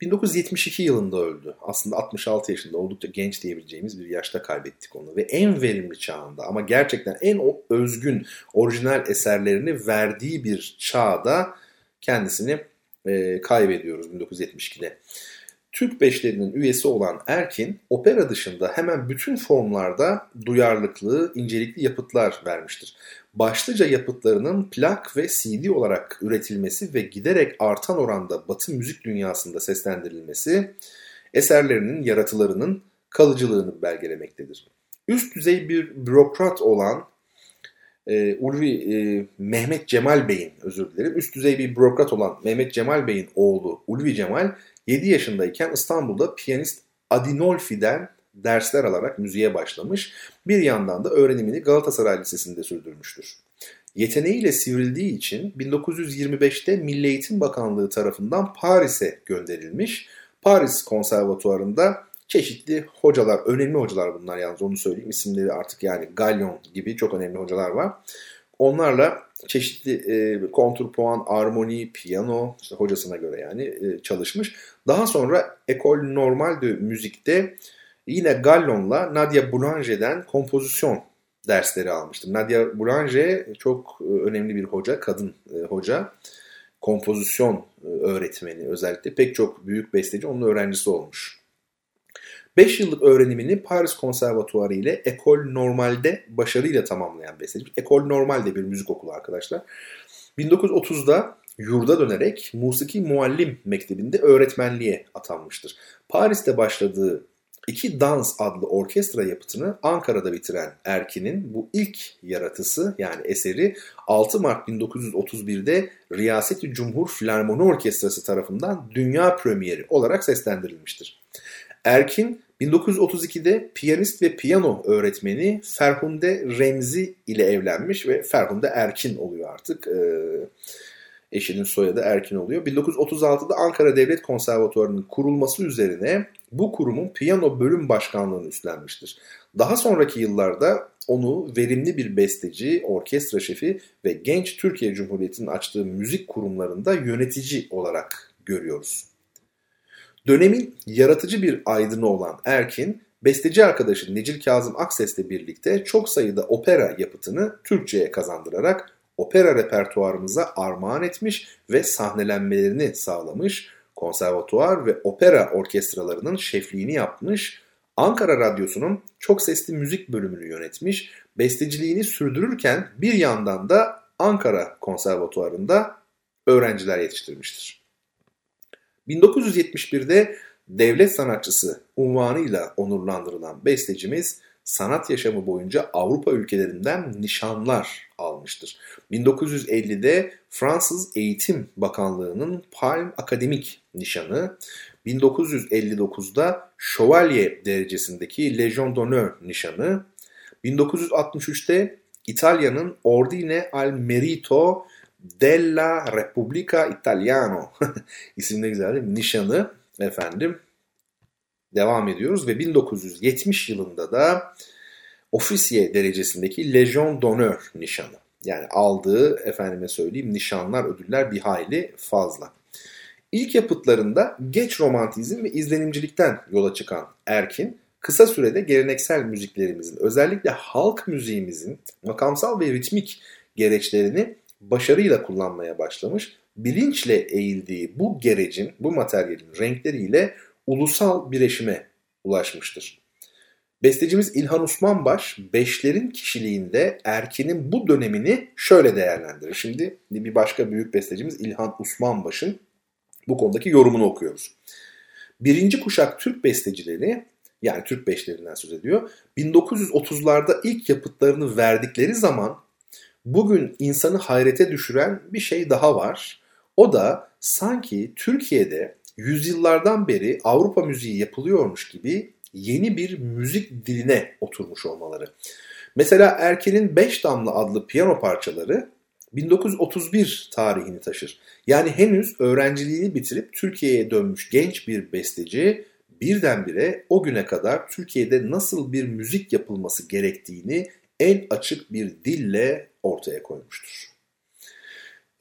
1972 yılında öldü. Aslında 66 yaşında oldukça genç diyebileceğimiz bir yaşta kaybettik onu. Ve en verimli çağında ama gerçekten en özgün orijinal eserlerini verdiği bir çağda kendisini e, kaybediyoruz 1972'de. Türk Beşleri'nin üyesi olan Erkin, opera dışında hemen bütün formlarda duyarlılıklı, incelikli yapıtlar vermiştir. Başlıca yapıtlarının plak ve CD olarak üretilmesi ve giderek artan oranda Batı müzik dünyasında seslendirilmesi, eserlerinin yaratılarının kalıcılığını belgelemektedir. Üst düzey bir bürokrat olan e, Ulvi e, Mehmet Cemal Bey'in özür dilerim üst düzey bir bürokrat olan Mehmet Cemal Bey'in oğlu Ulvi Cemal 7 yaşındayken İstanbul'da piyanist Adinolfi'den dersler alarak müziğe başlamış. Bir yandan da öğrenimini Galatasaray Lisesi'nde sürdürmüştür. Yeteneğiyle sivrildiği için 1925'te Milli Eğitim Bakanlığı tarafından Paris'e gönderilmiş. Paris Konservatuarı'nda çeşitli hocalar, önemli hocalar bunlar yalnız onu söyleyeyim. İsimleri artık yani Gallon gibi çok önemli hocalar var. Onlarla çeşitli e, kontrpuan, armoni, piyano işte hocasına göre yani e, çalışmış. Daha sonra Ecole Normale de Müzik'te yine Gallon'la Nadia Boulanger'den kompozisyon dersleri almıştım. Nadia Boulanger çok e, önemli bir hoca, kadın e, hoca. Kompozisyon e, öğretmeni özellikle pek çok büyük besteci onun öğrencisi olmuş. 5 yıllık öğrenimini Paris Konservatuarı ile Ekol Normal'de başarıyla tamamlayan besteci. Ekol Normal'de bir müzik okulu arkadaşlar. 1930'da yurda dönerek Musiki Muallim Mektebi'nde öğretmenliğe atanmıştır. Paris'te başladığı İki Dans adlı orkestra yapıtını Ankara'da bitiren Erkin'in bu ilk yaratısı yani eseri 6 Mart 1931'de Riyaseti Cumhur Filarmoni Orkestrası tarafından dünya premieri olarak seslendirilmiştir. Erkin 1932'de piyanist ve piyano öğretmeni Ferhunde Remzi ile evlenmiş ve Ferhunde Erkin oluyor artık. Ee, eşinin soyadı Erkin oluyor. 1936'da Ankara Devlet Konservatuvarı'nın kurulması üzerine bu kurumun piyano bölüm başkanlığını üstlenmiştir. Daha sonraki yıllarda onu verimli bir besteci, orkestra şefi ve genç Türkiye Cumhuriyeti'nin açtığı müzik kurumlarında yönetici olarak görüyoruz. Dönemin yaratıcı bir aydını olan Erkin, besteci arkadaşı Necil Kazım Akses'le birlikte çok sayıda opera yapıtını Türkçe'ye kazandırarak opera repertuarımıza armağan etmiş ve sahnelenmelerini sağlamış. konservatuvar ve opera orkestralarının şefliğini yapmış, Ankara Radyosu'nun çok sesli müzik bölümünü yönetmiş, besteciliğini sürdürürken bir yandan da Ankara Konservatuvarı'nda öğrenciler yetiştirmiştir. 1971'de devlet sanatçısı unvanıyla onurlandırılan bestecimiz sanat yaşamı boyunca Avrupa ülkelerinden nişanlar almıştır. 1950'de Fransız Eğitim Bakanlığı'nın Palm Akademik nişanı, 1959'da Şövalye derecesindeki Legion d'Honneur nişanı, 1963'te İtalya'nın Ordine al Merito della Repubblica Italiano isimli güzel nişanı efendim devam ediyoruz ve 1970 yılında da ofisiye derecesindeki Legion d'Honneur nişanı. Yani aldığı efendime söyleyeyim nişanlar, ödüller bir hayli fazla. İlk yapıtlarında geç romantizm ve izlenimcilikten yola çıkan Erkin, kısa sürede geleneksel müziklerimizin, özellikle halk müziğimizin makamsal ve ritmik gereçlerini başarıyla kullanmaya başlamış. Bilinçle eğildiği bu gerecin, bu materyalin renkleriyle ulusal bireşime ulaşmıştır. Bestecimiz İlhan Osmanbaş, beşlerin kişiliğinde Erkin'in bu dönemini şöyle değerlendirir. Şimdi bir başka büyük bestecimiz İlhan Osmanbaş'ın bu konudaki yorumunu okuyoruz. Birinci kuşak Türk bestecileri yani Türk beşlerinden söz ediyor. 1930'larda ilk yapıtlarını verdikleri zaman bugün insanı hayrete düşüren bir şey daha var. O da sanki Türkiye'de yüzyıllardan beri Avrupa müziği yapılıyormuş gibi yeni bir müzik diline oturmuş olmaları. Mesela Erken'in Beş Damla adlı piyano parçaları 1931 tarihini taşır. Yani henüz öğrenciliğini bitirip Türkiye'ye dönmüş genç bir besteci birdenbire o güne kadar Türkiye'de nasıl bir müzik yapılması gerektiğini en açık bir dille ortaya koymuştur.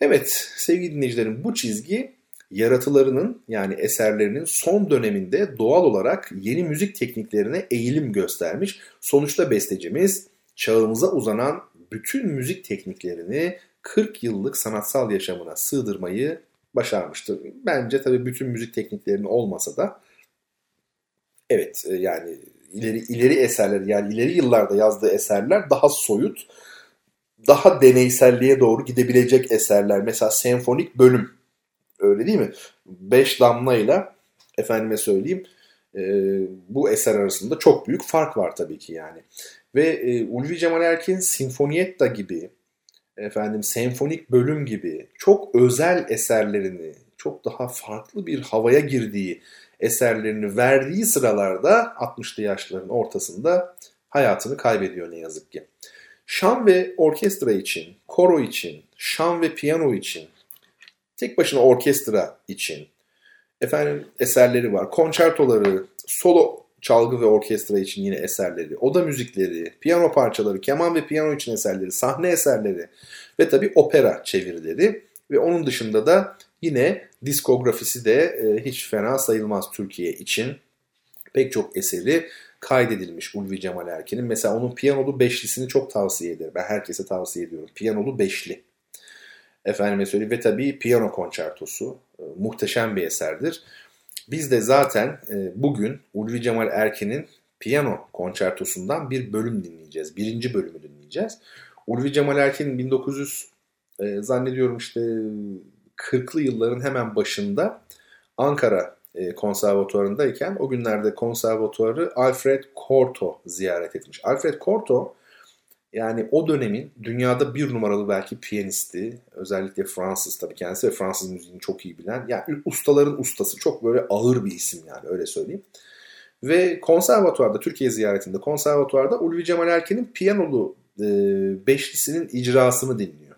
Evet sevgili dinleyicilerim bu çizgi yaratılarının yani eserlerinin son döneminde doğal olarak yeni müzik tekniklerine eğilim göstermiş. Sonuçta bestecimiz çağımıza uzanan bütün müzik tekniklerini 40 yıllık sanatsal yaşamına sığdırmayı başarmıştır. Bence tabii bütün müzik tekniklerini olmasa da evet e, yani ileri ileri eserler yani ileri yıllarda yazdığı eserler daha soyut, daha deneyselliğe doğru gidebilecek eserler. Mesela senfonik bölüm öyle değil mi? Beş damlayla efendime söyleyeyim e, bu eser arasında çok büyük fark var tabii ki yani. Ve e, Ulvi Cemal Erkin Sinfonietta gibi efendim senfonik bölüm gibi çok özel eserlerini çok daha farklı bir havaya girdiği eserlerini verdiği sıralarda 60'lı yaşların ortasında hayatını kaybediyor ne yazık ki. Şan ve orkestra için, koro için, şan ve piyano için, tek başına orkestra için efendim eserleri var. Konçertoları, solo çalgı ve orkestra için yine eserleri, oda müzikleri, piyano parçaları, keman ve piyano için eserleri, sahne eserleri ve tabi opera çevirileri ve onun dışında da yine diskografisi de e, hiç fena sayılmaz Türkiye için. Pek çok eseri kaydedilmiş Ulvi Cemal Erkin'in. Mesela onun piyanolu beşlisini çok tavsiye ederim. Ben herkese tavsiye ediyorum. Piyanolu beşli. Efendime söyleyeyim ve tabii piyano konçertosu e, muhteşem bir eserdir. Biz de zaten e, bugün Ulvi Cemal Erkin'in piyano konçertosundan bir bölüm dinleyeceğiz. Birinci bölümü dinleyeceğiz. Ulvi Cemal Erkin 1900 e, zannediyorum işte 40'lı yılların hemen başında Ankara e, konservatuarındayken o günlerde konservatuarı Alfred Corto ziyaret etmiş. Alfred Corto yani o dönemin dünyada bir numaralı belki piyanisti. Özellikle Fransız tabii kendisi ve Fransız müziğini çok iyi bilen. Yani ustaların ustası. Çok böyle ağır bir isim yani öyle söyleyeyim. Ve konservatuarda, Türkiye ziyaretinde konservatuarda Ulvi Cemal Erken'in piyanolu e, beşlisinin icrasını dinliyor.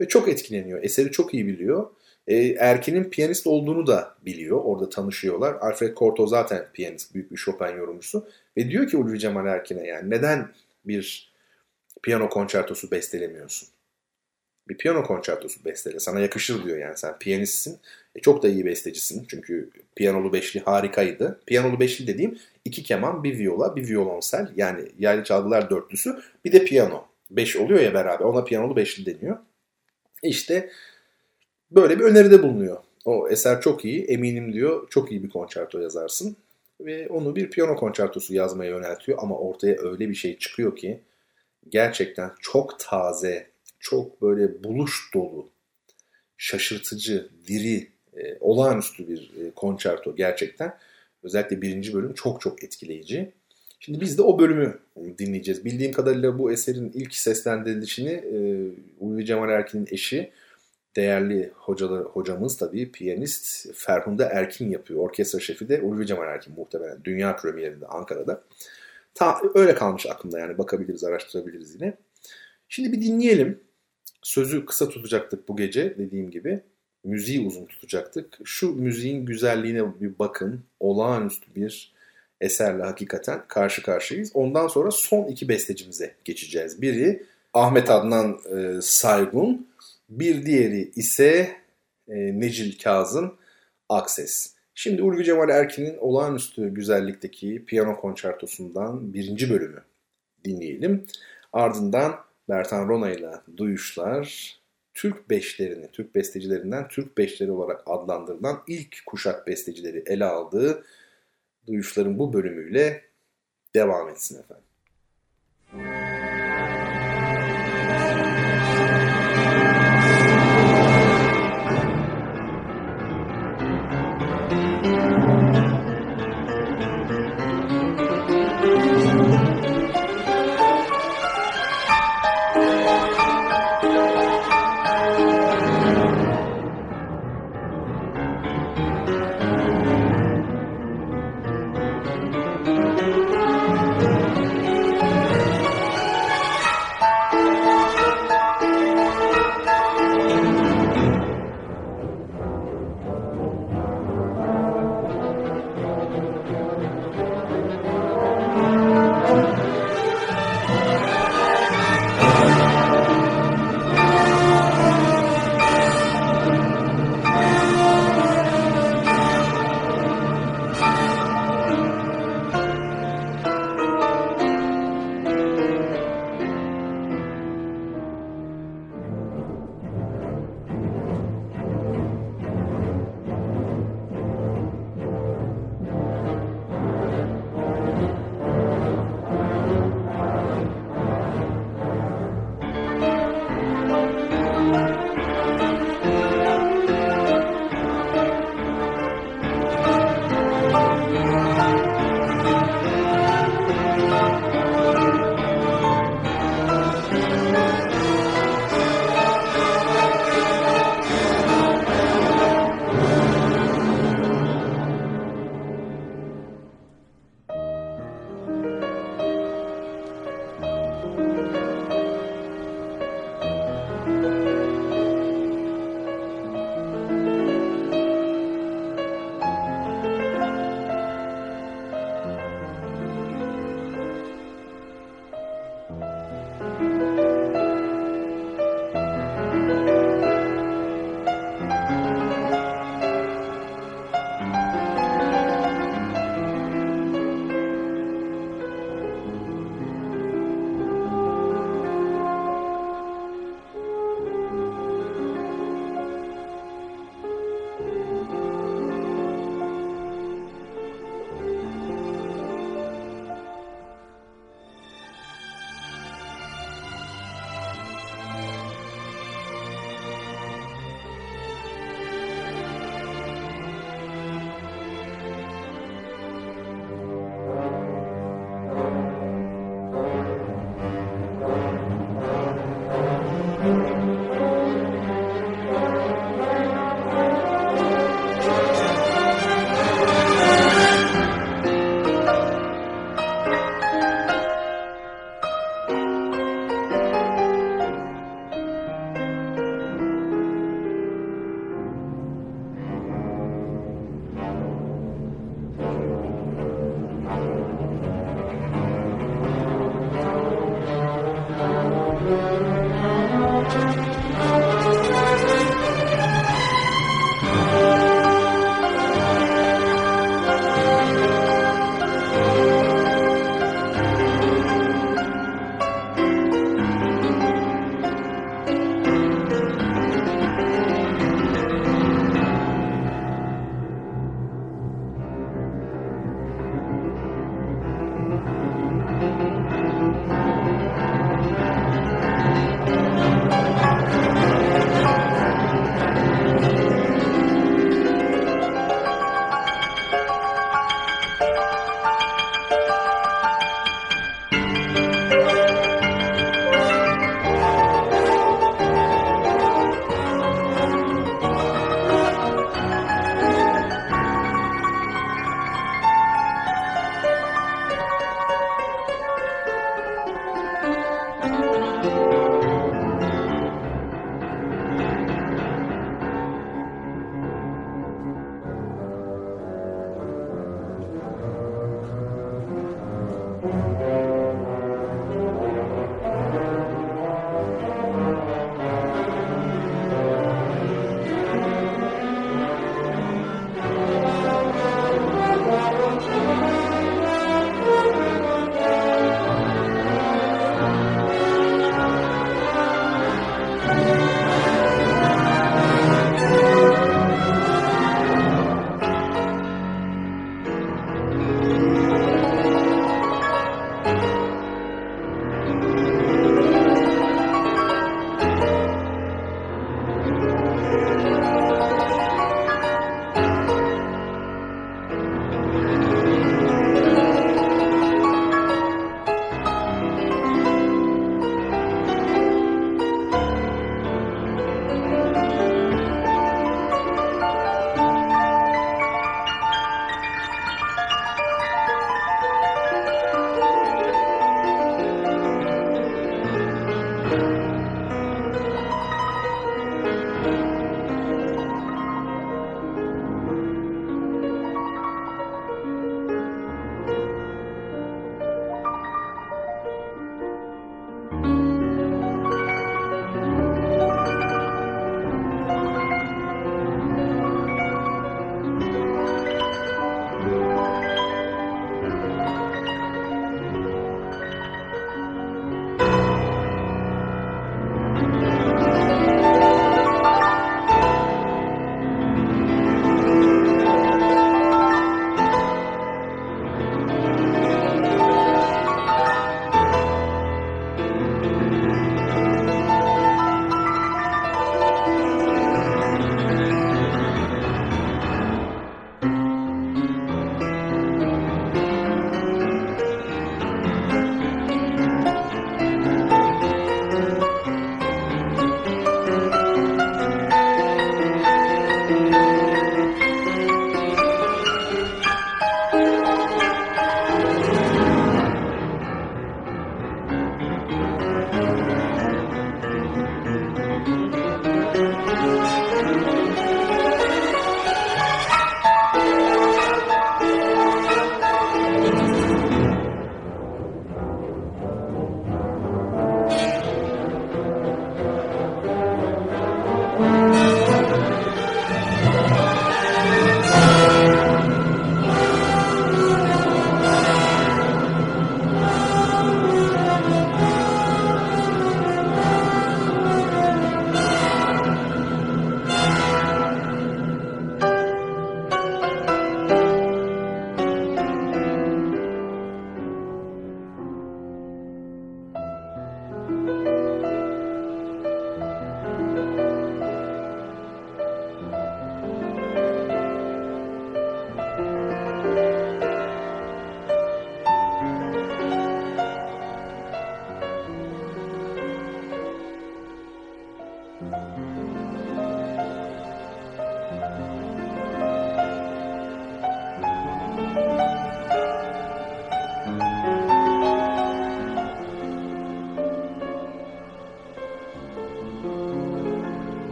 Ve çok etkileniyor. Eseri çok iyi biliyor. E, Erkin'in piyanist olduğunu da biliyor. Orada tanışıyorlar. Alfred Cortot zaten piyanist, büyük bir Chopin yorumcusu. Ve diyor ki Ulvi Cemal Erkin'e yani neden bir piyano konçertosu bestelemiyorsun? Bir piyano konçertosu bestele. Sana yakışır diyor yani sen piyanistsin. E, çok da iyi bestecisin. Çünkü piyanolu beşli harikaydı. Piyanolu beşli dediğim iki keman, bir viola, bir violonsel. Yani yaylı çalgılar dörtlüsü. Bir de piyano. Beş oluyor ya beraber. Ona piyanolu beşli deniyor. İşte böyle bir öneride bulunuyor o eser çok iyi eminim diyor çok iyi bir konçerto yazarsın ve onu bir piyano konçertosu yazmaya yöneltiyor ama ortaya öyle bir şey çıkıyor ki gerçekten çok taze, çok böyle buluş dolu, şaşırtıcı, diri, e, olağanüstü bir e, konçerto gerçekten. Özellikle birinci bölüm çok çok etkileyici. Şimdi biz de o bölümü dinleyeceğiz. Bildiğim kadarıyla bu eserin ilk seslendirilişini e, Ulvi Cemal Erkin'in eşi değerli hocalar, hocamız tabii piyanist Ferhunde Erkin yapıyor. Orkestra şefi de Ulvi Cemal Erkin muhtemelen dünya premierinde Ankara'da. Ta, öyle kalmış aklımda yani bakabiliriz araştırabiliriz yine. Şimdi bir dinleyelim. Sözü kısa tutacaktık bu gece dediğim gibi. Müziği uzun tutacaktık. Şu müziğin güzelliğine bir bakın. Olağanüstü bir eserle hakikaten karşı karşıyayız. Ondan sonra son iki bestecimize geçeceğiz. Biri Ahmet Adnan e, Saygun, bir diğeri ise e, Necil Kazım Akses. Şimdi Ulvi Cemal Erkin'in olağanüstü güzellikteki piyano konçertosundan birinci bölümü dinleyelim. Ardından Bertan Rona ile Duyuşlar, Türk beşlerini, Türk bestecilerinden Türk beşleri olarak adlandırılan ilk kuşak bestecileri ele aldığı Duyuşların bu bölümüyle devam etsin efendim.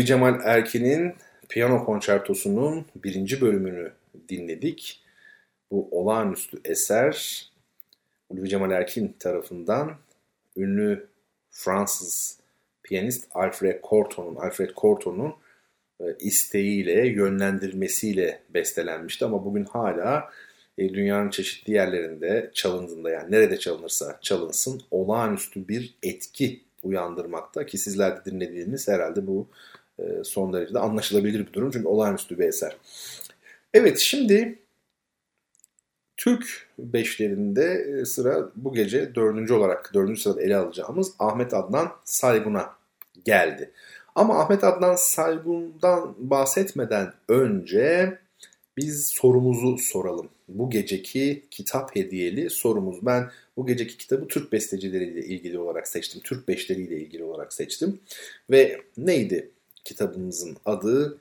Ulvi Cemal Erkin'in piyano konçertosunun birinci bölümünü dinledik. Bu olağanüstü eser Ulvi Cemal Erkin tarafından ünlü Fransız piyanist Alfred Corton'un Alfred Corton'un e, isteğiyle, yönlendirilmesiyle bestelenmişti ama bugün hala e, dünyanın çeşitli yerlerinde çalındığında yani nerede çalınırsa çalınsın olağanüstü bir etki uyandırmakta ki sizler de dinlediğiniz herhalde bu son derece anlaşılabilir bir durum çünkü olağanüstü bir eser. Evet şimdi Türk beşlerinde sıra bu gece dördüncü olarak dördüncü sırada ele alacağımız Ahmet Adnan Saygun'a geldi. Ama Ahmet Adnan Saygun'dan bahsetmeden önce biz sorumuzu soralım. Bu geceki kitap hediyeli sorumuz. Ben bu geceki kitabı Türk bestecileriyle ilgili olarak seçtim. Türk beşleriyle ilgili olarak seçtim. Ve neydi kitabımızın adı?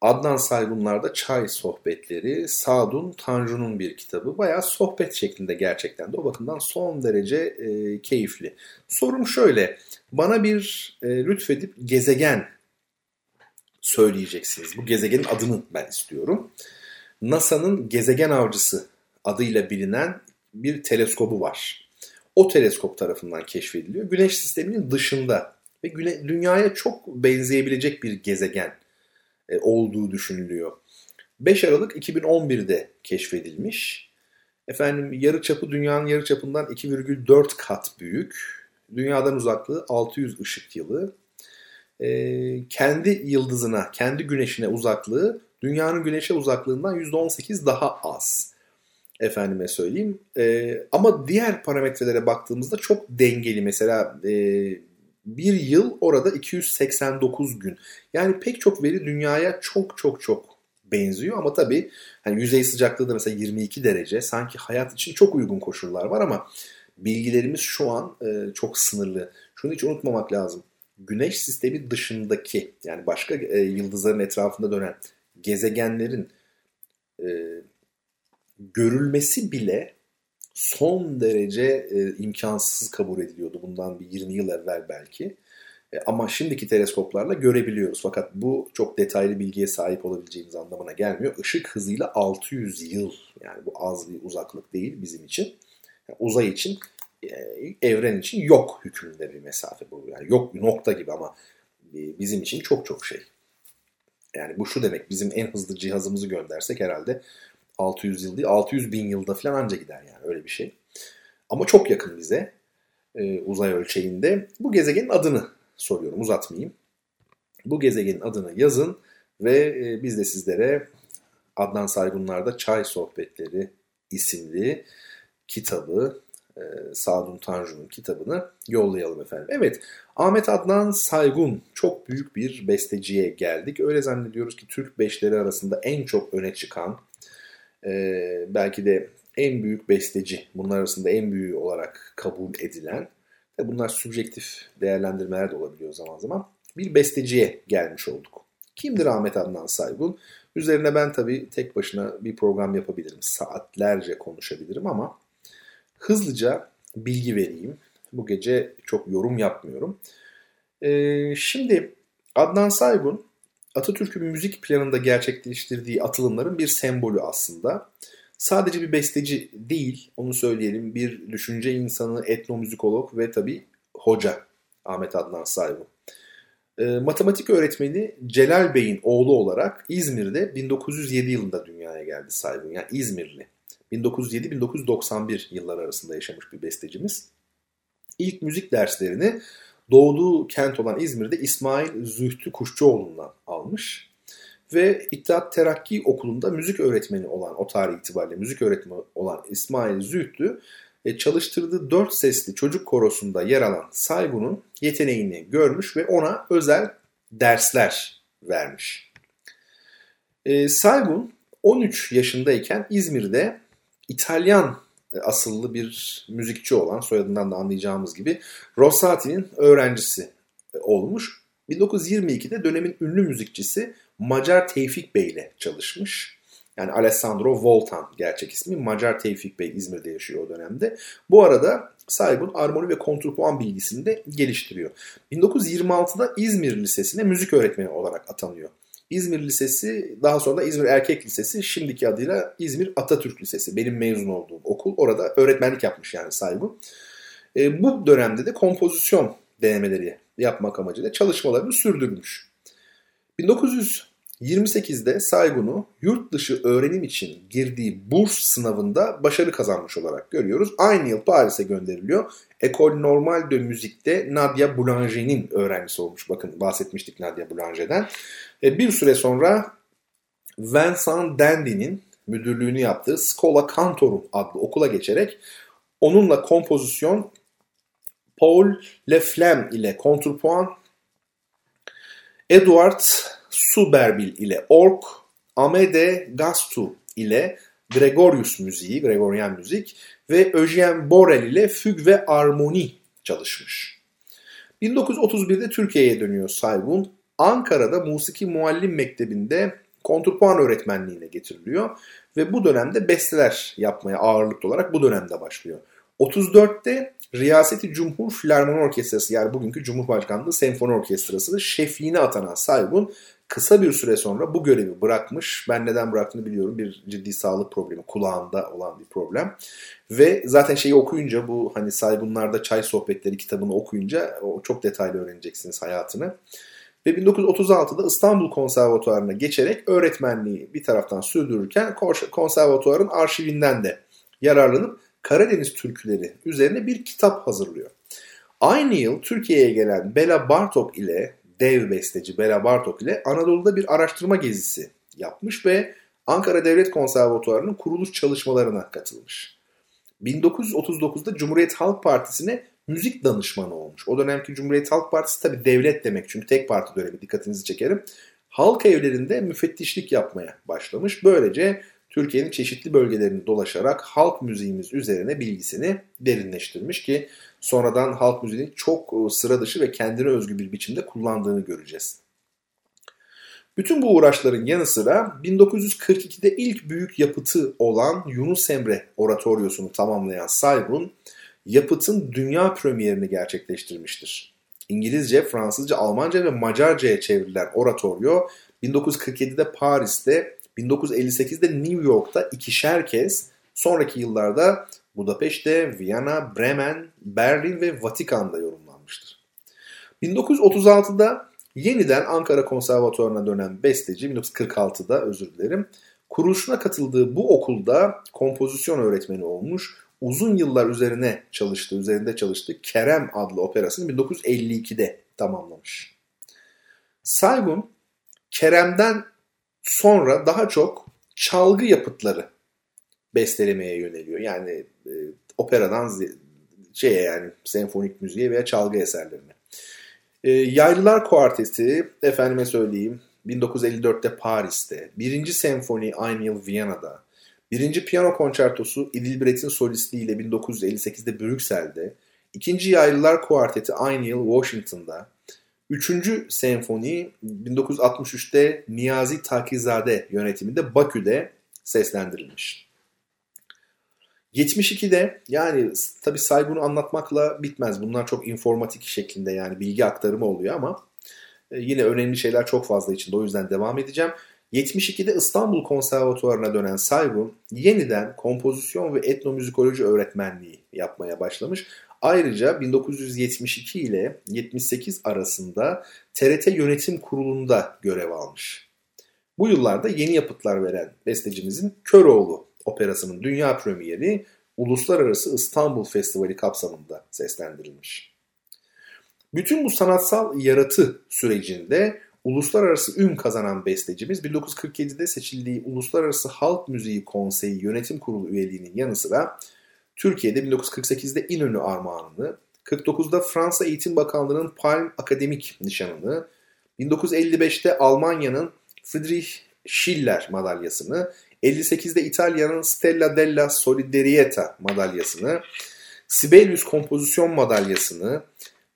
Adnan Saygunlar'da Çay Sohbetleri, Sadun Tanju'nun bir kitabı. Bayağı sohbet şeklinde gerçekten de o bakımdan son derece e, keyifli. Sorum şöyle, bana bir e, lütfedip gezegen söyleyeceksiniz. Bu gezegenin adını ben istiyorum. NASA'nın gezegen avcısı adıyla bilinen bir teleskobu var. O teleskop tarafından keşfediliyor. Güneş sisteminin dışında ve güne, dünyaya çok benzeyebilecek bir gezegen e, olduğu düşünülüyor. 5 Aralık 2011'de keşfedilmiş. Efendim yarı çapı dünyanın yarı çapından 2,4 kat büyük. Dünyadan uzaklığı 600 ışık yılı. Ee, kendi yıldızına, kendi güneşine uzaklığı dünyanın güneşe uzaklığından %18 daha az. Efendime söyleyeyim. Ee, ama diğer parametrelere baktığımızda çok dengeli. Mesela e, bir yıl orada 289 gün. Yani pek çok veri dünyaya çok çok çok benziyor ama tabii hani yüzey sıcaklığı da mesela 22 derece. Sanki hayat için çok uygun koşullar var ama bilgilerimiz şu an e, çok sınırlı. Şunu hiç unutmamak lazım. Güneş sistemi dışındaki yani başka e, yıldızların etrafında dönen gezegenlerin e, görülmesi bile son derece e, imkansız kabul ediliyordu bundan bir 20 yıl evvel belki. E, ama şimdiki teleskoplarla görebiliyoruz. Fakat bu çok detaylı bilgiye sahip olabileceğimiz anlamına gelmiyor. Işık hızıyla 600 yıl yani bu az bir uzaklık değil bizim için. Yani uzay için, e, evren için yok hükmünde bir mesafe bu. Yani yok nokta gibi ama e, bizim için çok çok şey. Yani bu şu demek bizim en hızlı cihazımızı göndersek herhalde 600 yıl değil 600 bin yılda falan anca gider yani öyle bir şey. Ama çok yakın bize e, uzay ölçeğinde. Bu gezegenin adını soruyorum uzatmayayım. Bu gezegenin adını yazın ve e, biz de sizlere Adnan Saygunlar'da Çay Sohbetleri isimli kitabı e, Sadun Tanju'nun kitabını yollayalım efendim. Evet Ahmet Adnan Saygun çok büyük bir besteciye geldik. Öyle zannediyoruz ki Türk beşleri arasında en çok öne çıkan e, belki de en büyük besteci, bunlar arasında en büyüğü olarak kabul edilen, bunlar subjektif değerlendirmeler de olabiliyor zaman zaman, bir besteciye gelmiş olduk. Kimdir Ahmet Adnan Saygun? Üzerine ben tabii tek başına bir program yapabilirim, saatlerce konuşabilirim ama hızlıca bilgi vereyim. Bu gece çok yorum yapmıyorum. Ee, şimdi Adnan Saygun Atatürk'ün müzik planında gerçekleştirdiği atılımların bir sembolü aslında. Sadece bir besteci değil, onu söyleyelim, bir düşünce insanı, etnomüzikolog ve tabii hoca Ahmet Adnan Saygun. E, matematik öğretmeni Celal Bey'in oğlu olarak İzmir'de 1907 yılında dünyaya geldi Saygun. Yani İzmirli. 1907-1991 yıllar arasında yaşamış bir bestecimiz. İlk müzik derslerini doğduğu kent olan İzmir'de İsmail Zühtü Kuşçuoğlu'ndan almış. Ve İttihat Terakki Okulu'nda müzik öğretmeni olan o tarih itibariyle müzik öğretmeni olan İsmail Zühtü e, çalıştırdığı dört sesli çocuk korosunda yer alan Saygun'un yeteneğini görmüş ve ona özel dersler vermiş. E, Saygun 13 yaşındayken İzmir'de İtalyan asıllı bir müzikçi olan soyadından da anlayacağımız gibi Rossati'nin öğrencisi e, olmuş. 1922'de dönemin ünlü müzikçisi Macar Tevfik Bey ile çalışmış. Yani Alessandro Voltan gerçek ismi. Macar Tevfik Bey İzmir'de yaşıyor o dönemde. Bu arada Saygun armoni ve kontrpuan bilgisini de geliştiriyor. 1926'da İzmir Lisesi'ne müzik öğretmeni olarak atanıyor. İzmir Lisesi daha sonra da İzmir Erkek Lisesi şimdiki adıyla İzmir Atatürk Lisesi. Benim mezun olduğum okul. Orada öğretmenlik yapmış yani Saygun. E, bu dönemde de kompozisyon denemeleri yapmak amacıyla çalışmalarını sürdürmüş. 1928'de Saygun'u yurt dışı öğrenim için girdiği burs sınavında başarı kazanmış olarak görüyoruz. Aynı yıl Paris'e gönderiliyor. École Normale de Müzik'te Nadia Boulanger'in öğrencisi olmuş. Bakın bahsetmiştik Nadia Boulanger'den. E, bir süre sonra Vincent Dandy'nin müdürlüğünü yaptığı Scola Cantorum adlı okula geçerek onunla kompozisyon Paul Leflem ile kontrpuan, Edward Suberbil ile ork, Amede Gastu ile Gregorius müziği, Gregorian müzik ve Eugene Borel ile füg ve armoni çalışmış. 1931'de Türkiye'ye dönüyor Saygun. Ankara'da Musiki Muallim Mektebi'nde kontrpuan öğretmenliğine getiriliyor ve bu dönemde besteler yapmaya ağırlıklı olarak bu dönemde başlıyor. 34'te Riyaseti Cumhur Filarmoni Orkestrası yani bugünkü Cumhurbaşkanlığı Senfoni Orkestrası şefliğine atanan Saygun kısa bir süre sonra bu görevi bırakmış. Ben neden bıraktığını biliyorum. Bir ciddi sağlık problemi, kulağında olan bir problem. Ve zaten şeyi okuyunca bu hani Saygunlar'da Çay Sohbetleri kitabını okuyunca o çok detaylı öğreneceksiniz hayatını. Ve 1936'da İstanbul Konservatuvarı'na geçerek öğretmenliği bir taraftan sürdürürken konservatuvarın arşivinden de yararlanıp Karadeniz türküleri üzerine bir kitap hazırlıyor. Aynı yıl Türkiye'ye gelen Bela Bartok ile dev besteci Bela Bartok ile Anadolu'da bir araştırma gezisi yapmış ve Ankara Devlet Konservatuvarı'nın kuruluş çalışmalarına katılmış. 1939'da Cumhuriyet Halk Partisi'ne müzik danışmanı olmuş. O dönemki Cumhuriyet Halk Partisi tabi devlet demek çünkü tek parti dönemi dikkatinizi çekerim. Halk evlerinde müfettişlik yapmaya başlamış. Böylece Türkiye'nin çeşitli bölgelerini dolaşarak halk müziğimiz üzerine bilgisini derinleştirmiş ki sonradan halk müziğini çok e, sıra dışı ve kendine özgü bir biçimde kullandığını göreceğiz. Bütün bu uğraşların yanı sıra 1942'de ilk büyük yapıtı olan Yunus Emre Oratoryosunu tamamlayan Saygun, yapıtın dünya premierini gerçekleştirmiştir. İngilizce, Fransızca, Almanca ve Macarca'ya çevrilen oratoryo 1947'de Paris'te 1958'de New York'ta ikişer kez, sonraki yıllarda Budapeşte, Viyana, Bremen, Berlin ve Vatikan'da yorumlanmıştır. 1936'da yeniden Ankara Konservatuvarı'na dönen besteci, 1946'da özür dilerim, kuruluşuna katıldığı bu okulda kompozisyon öğretmeni olmuş, uzun yıllar üzerine çalıştı, üzerinde çalıştı Kerem adlı operasını 1952'de tamamlamış. Saygun, Kerem'den sonra daha çok çalgı yapıtları bestelemeye yöneliyor. Yani e, operadan şeye yani senfonik müziğe veya çalgı eserlerine. E, Yaylılar Kuarteti, efendime söyleyeyim, 1954'te Paris'te, birinci senfoni aynı yıl Viyana'da, birinci piyano konçertosu Idilbret'in solistliğiyle 1958'de Brüksel'de, ikinci Yaylılar Kuarteti aynı yıl Washington'da, Üçüncü senfoni 1963'te Niyazi Takizade yönetiminde Bakü'de seslendirilmiş. 72'de yani tabi Saygun'u anlatmakla bitmez. Bunlar çok informatik şeklinde yani bilgi aktarımı oluyor ama e, yine önemli şeyler çok fazla içinde o yüzden devam edeceğim. 72'de İstanbul Konservatuvarı'na dönen Saygun yeniden kompozisyon ve etnomüzikoloji öğretmenliği yapmaya başlamış. Ayrıca 1972 ile 78 arasında TRT Yönetim Kurulu'nda görev almış. Bu yıllarda yeni yapıtlar veren bestecimizin Köroğlu operasının dünya premieri Uluslararası İstanbul Festivali kapsamında seslendirilmiş. Bütün bu sanatsal yaratı sürecinde uluslararası ün kazanan bestecimiz 1947'de seçildiği Uluslararası Halk Müziği Konseyi Yönetim Kurulu üyeliğinin yanı sıra Türkiye'de 1948'de İnönü Armağanını, 49'da Fransa Eğitim Bakanlığı'nın Palm Akademik Nişanını, 1955'te Almanya'nın Friedrich Schiller madalyasını, 58'de İtalya'nın Stella della Solidarieta madalyasını, Sibelius Kompozisyon madalyasını,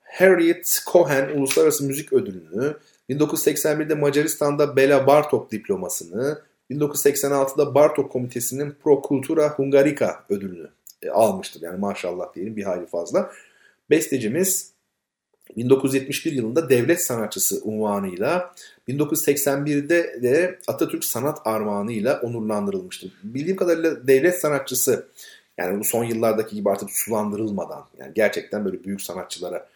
Harriet Cohen Uluslararası Müzik Ödülünü, 1981'de Macaristan'da Bela Bartok diplomasını, 1986'da Bartok Komitesi'nin Pro Cultura Hungarica ödülünü e, almıştır. Yani maşallah diyelim bir hayli fazla. Bestecimiz 1971 yılında devlet sanatçısı unvanıyla 1981'de de Atatürk Sanat Armağanıyla onurlandırılmıştır. Bildiğim kadarıyla devlet sanatçısı yani bu son yıllardaki gibi artık sulandırılmadan yani gerçekten böyle büyük sanatçılara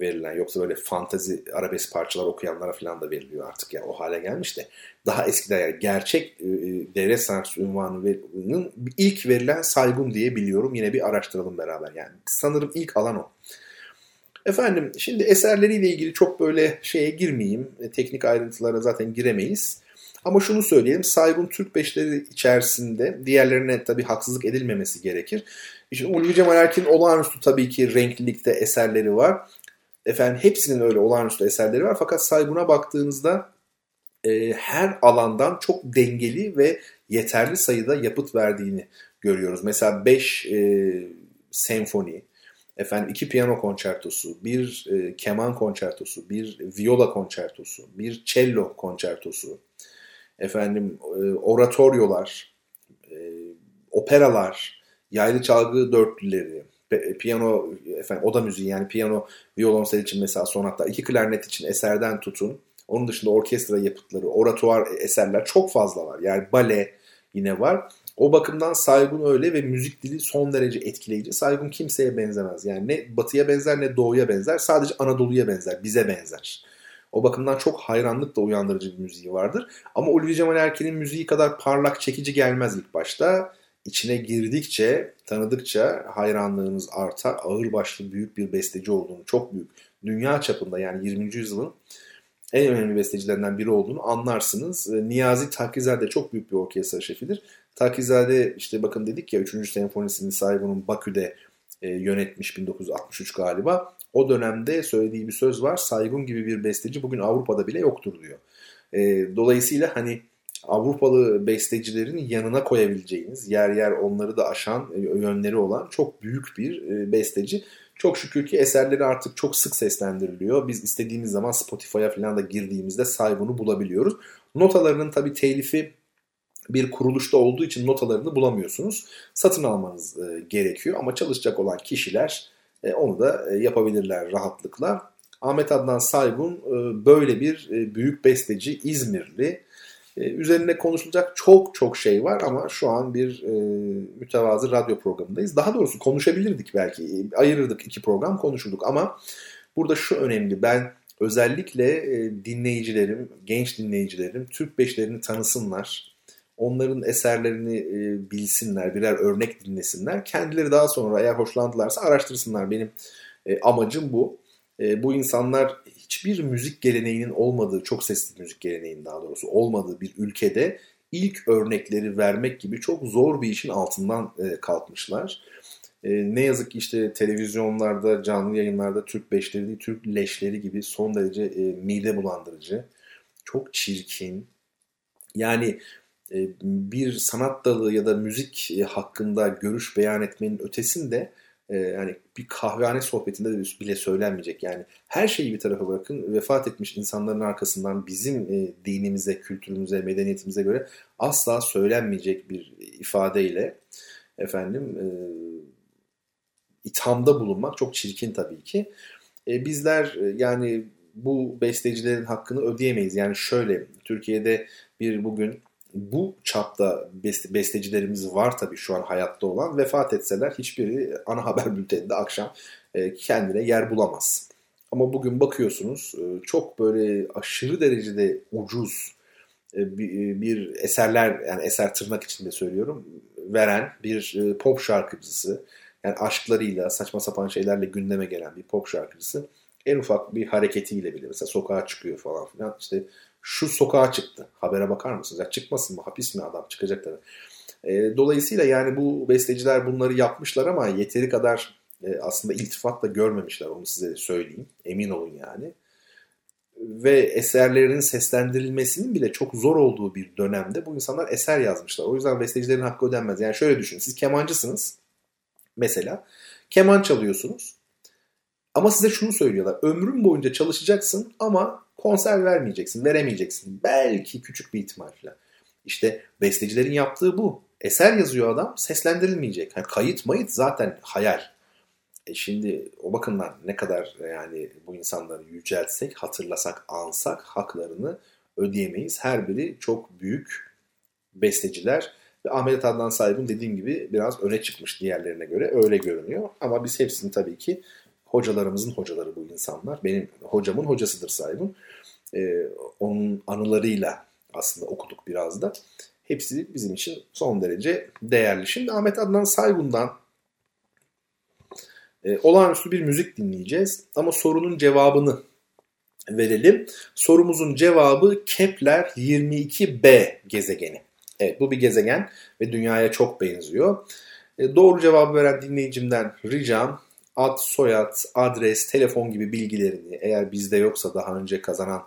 verilen yoksa böyle fantazi arabesk parçalar okuyanlara falan da veriliyor artık ya o hale gelmiş de daha eskiden yani gerçek e, e devlet sanatçısı unvanının ilk verilen saygın diye biliyorum. Yine bir araştıralım beraber yani. Sanırım ilk alan o. Efendim şimdi eserleriyle ilgili çok böyle şeye girmeyeyim. E, teknik ayrıntılara zaten giremeyiz. Ama şunu söyleyelim. Saygun Türk beşleri içerisinde diğerlerine tabii haksızlık edilmemesi gerekir. Şimdi Ulvi Cemal Erkin'in olağanüstü tabii ki renklilikte eserleri var. Efendim hepsinin öyle olağanüstü eserleri var. Fakat Saygun'a baktığınızda e, her alandan çok dengeli ve yeterli sayıda yapıt verdiğini görüyoruz. Mesela 5 e, senfoni, efendim iki piyano konçertosu, bir e, keman konçertosu, bir viola konçertosu, bir cello konçertosu, efendim e, oratoryolar, e, operalar, yaylı çalgı dörtlüleri, piyano, efendim oda müziği yani piyano, violonsel için mesela sonatta, iki klarnet için eserden tutun. Onun dışında orkestra yapıtları, oratuar eserler çok fazla var. Yani bale yine var. O bakımdan Saygun öyle ve müzik dili son derece etkileyici. Saygun kimseye benzemez. Yani ne batıya benzer ne doğuya benzer. Sadece Anadolu'ya benzer, bize benzer. O bakımdan çok hayranlık da uyandırıcı bir müziği vardır. Ama Ulvi Cemal Erkin'in müziği kadar parlak, çekici gelmez ilk başta. İçine girdikçe, tanıdıkça hayranlığınız artar. Ağır başlı büyük bir besteci olduğunu, çok büyük. Dünya çapında yani 20. yüzyılın en önemli bestecilerinden biri olduğunu anlarsınız. Niyazi Takizade çok büyük bir orkestra şefidir. Takizade işte bakın dedik ya 3. senfonisini Saygun'un Bakü'de e, yönetmiş 1963 galiba. O dönemde söylediği bir söz var. Saygun gibi bir besteci bugün Avrupa'da bile yoktur diyor. E, dolayısıyla hani Avrupalı bestecilerin yanına koyabileceğiniz, yer yer onları da aşan e, yönleri olan çok büyük bir e, besteci. Çok şükür ki eserleri artık çok sık seslendiriliyor. Biz istediğimiz zaman Spotify'a falan da girdiğimizde Saygun'u bulabiliyoruz. Notalarının tabii telifi bir kuruluşta olduğu için notalarını bulamıyorsunuz. Satın almanız e, gerekiyor ama çalışacak olan kişiler e, onu da e, yapabilirler rahatlıkla. Ahmet Adnan Saygun e, böyle bir e, büyük besteci İzmirli. E, üzerine konuşulacak çok çok şey var ama şu an bir e, mütevazı radyo programındayız. Daha doğrusu konuşabilirdik belki. E, ayırırdık iki program konuşurduk ama burada şu önemli. Ben özellikle e, dinleyicilerim, genç dinleyicilerim Türk beşlerini tanısınlar onların eserlerini e, bilsinler, birer örnek dinlesinler. Kendileri daha sonra eğer hoşlandılarsa araştırsınlar. Benim e, amacım bu. E, bu insanlar hiçbir müzik geleneğinin olmadığı, çok sesli müzik geleneğinin daha doğrusu olmadığı bir ülkede ilk örnekleri vermek gibi çok zor bir işin altından e, kalkmışlar. E, ne yazık ki işte televizyonlarda, canlı yayınlarda Türk beşleri Türk leşleri gibi son derece e, mide bulandırıcı, çok çirkin. Yani bir sanat dalı ya da müzik e, hakkında görüş beyan etmenin ötesinde yani bir kahvehane sohbetinde de bile söylenmeyecek. Yani her şeyi bir tarafa bırakın. Vefat etmiş insanların arkasından bizim dinimize, kültürümüze, medeniyetimize göre asla söylenmeyecek bir ifadeyle efendim ithamda bulunmak çok çirkin tabii ki. Bizler yani bu bestecilerin hakkını ödeyemeyiz. Yani şöyle Türkiye'de bir bugün bu çapta beste, bestecilerimiz var tabii şu an hayatta olan. Vefat etseler hiçbiri ana haber bülteninde akşam e, kendine yer bulamaz. Ama bugün bakıyorsunuz e, çok böyle aşırı derecede ucuz e, bir, eserler yani eser tırnak içinde söylüyorum veren bir pop şarkıcısı yani aşklarıyla saçma sapan şeylerle gündeme gelen bir pop şarkıcısı en ufak bir hareketiyle bile mesela sokağa çıkıyor falan filan işte şu sokağa çıktı. Habere bakar mısınız? Ya çıkmasın mı? Hapis mi adam? Çıkacak tabii. E, dolayısıyla yani bu besteciler bunları yapmışlar ama yeteri kadar e, aslında iltifat da görmemişler. Onu size söyleyeyim. Emin olun yani. Ve eserlerinin seslendirilmesinin bile çok zor olduğu bir dönemde bu insanlar eser yazmışlar. O yüzden bestecilerin hakkı ödenmez. Yani şöyle düşünün. Siz kemancısınız. Mesela keman çalıyorsunuz. Ama size şunu söylüyorlar. Ömrün boyunca çalışacaksın ama konser vermeyeceksin, veremeyeceksin. Belki küçük bir ihtimal falan. İşte bestecilerin yaptığı bu. Eser yazıyor adam seslendirilmeyecek. Yani kayıt mayıt zaten hayal. E şimdi o bakımdan ne kadar yani bu insanları yüceltsek, hatırlasak, ansak haklarını ödeyemeyiz. Her biri çok büyük besteciler ve Ahmet Adnan Saygın dediğim gibi biraz öne çıkmış diğerlerine göre öyle görünüyor. Ama biz hepsini tabii ki hocalarımızın hocaları bu insanlar. Benim hocamın hocasıdır Saygın. Ee, onun anılarıyla aslında okuduk biraz da. Hepsi bizim için son derece değerli. Şimdi Ahmet Adnan Saygun'dan e, olağanüstü bir müzik dinleyeceğiz. Ama sorunun cevabını verelim. Sorumuzun cevabı Kepler 22b gezegeni. Evet bu bir gezegen ve dünyaya çok benziyor. E, doğru cevabı veren dinleyicimden ricam ad, soyad, adres, telefon gibi bilgilerini eğer bizde yoksa daha önce kazanan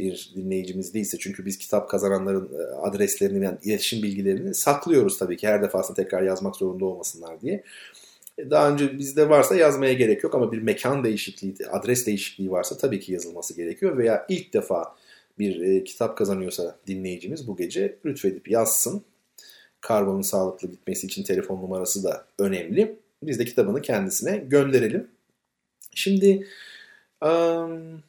bir dinleyicimiz değilse çünkü biz kitap kazananların e, adreslerini yani iletişim bilgilerini saklıyoruz tabii ki her defasında tekrar yazmak zorunda olmasınlar diye. E, daha önce bizde varsa yazmaya gerek yok ama bir mekan değişikliği, adres değişikliği varsa tabii ki yazılması gerekiyor veya ilk defa bir e, kitap kazanıyorsa dinleyicimiz bu gece lütfedip yazsın. Karbonun sağlıklı gitmesi için telefon numarası da önemli. Biz de kitabını kendisine gönderelim. Şimdi um,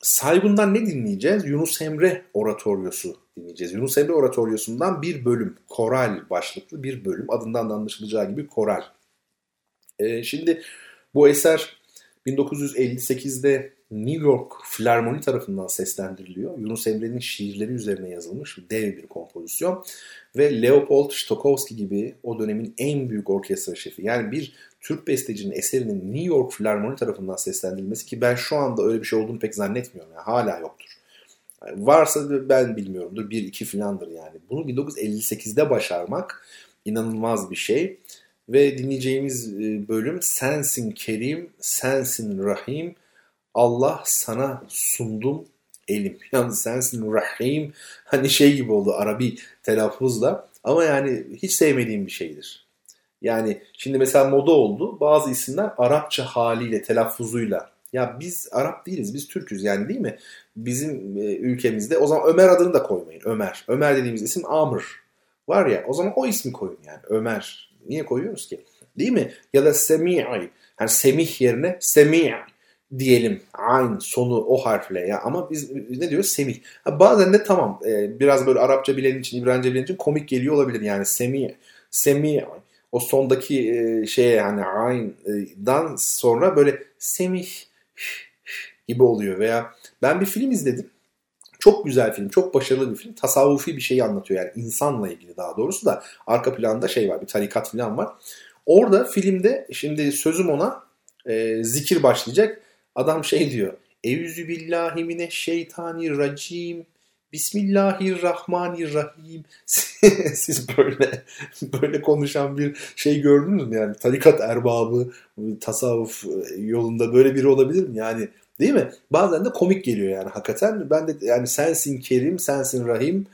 Saygun'dan ne dinleyeceğiz? Yunus Emre Oratoryosu dinleyeceğiz. Yunus Emre Oratoryosu'ndan bir bölüm, koral başlıklı bir bölüm. Adından da anlaşılacağı gibi koral. Ee, şimdi bu eser 1958'de New York Filarmoni tarafından seslendiriliyor. Yunus Emre'nin şiirleri üzerine yazılmış dev bir kompozisyon. Ve Leopold Stokowski gibi o dönemin en büyük orkestra şefi. Yani bir Türk bestecinin eserinin New York Filarmoni tarafından seslendirilmesi ki ben şu anda öyle bir şey olduğunu pek zannetmiyorum. Yani hala yoktur. Yani varsa ben bilmiyorumdur. Bir iki filandır yani. Bunu 1958'de başarmak inanılmaz bir şey. Ve dinleyeceğimiz e, bölüm Sensin Kerim, Sensin Rahim, Allah sana sundum elim. Yalnız sensin Rahim hani şey gibi oldu Arabi telaffuzla. Ama yani hiç sevmediğim bir şeydir. Yani şimdi mesela moda oldu. Bazı isimler Arapça haliyle, telaffuzuyla. Ya biz Arap değiliz, biz Türk'üz yani değil mi? Bizim e, ülkemizde o zaman Ömer adını da koymayın. Ömer. Ömer dediğimiz isim Amr. Var ya o zaman o ismi koyun yani. Ömer. Niye koyuyoruz ki? Değil mi? Ya da Semi'i. Yani Semih yerine Semi' diyelim aynı sonu o harfle ya ama biz ne diyoruz semih. Ha, bazen de tamam e, biraz böyle Arapça bilen için İbranice bilen için komik geliyor olabilir yani semih semih o sondaki e, şeye yani ayn'dan sonra böyle semih gibi oluyor veya ben bir film izledim. Çok güzel film, çok başarılı bir film. Tasavvufi bir şeyi anlatıyor yani insanla ilgili daha doğrusu da arka planda şey var, bir tarikat falan var. Orada filmde şimdi sözüm ona e, zikir başlayacak. Adam şey diyor. Evzü billahi mine şeytani racim. Bismillahirrahmanirrahim. Siz böyle böyle konuşan bir şey gördünüz mü? Yani tarikat erbabı, tasavvuf yolunda böyle biri olabilir mi? Yani değil mi? Bazen de komik geliyor yani hakikaten. Ben de yani sensin Kerim, sensin Rahim.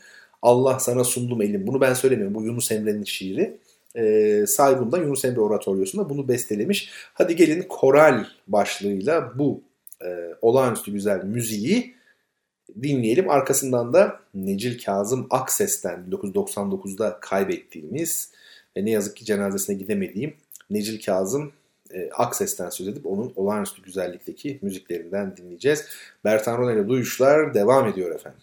Allah sana sundum elim. Bunu ben söylemiyorum. Bu Yunus Emre'nin şiiri. Ee, Saygun'da Yunus Emre Oratoryosunda bunu bestelemiş. Hadi gelin koral başlığıyla bu e, olağanüstü güzel müziği dinleyelim. Arkasından da Necil Kazım Akses'ten 1999'da kaybettiğimiz ve ne yazık ki cenazesine gidemediğim Necil Kazım e, Akses'ten söz edip onun olağanüstü güzellikteki müziklerinden dinleyeceğiz. Bertan Ronel'e duyuşlar devam ediyor efendim.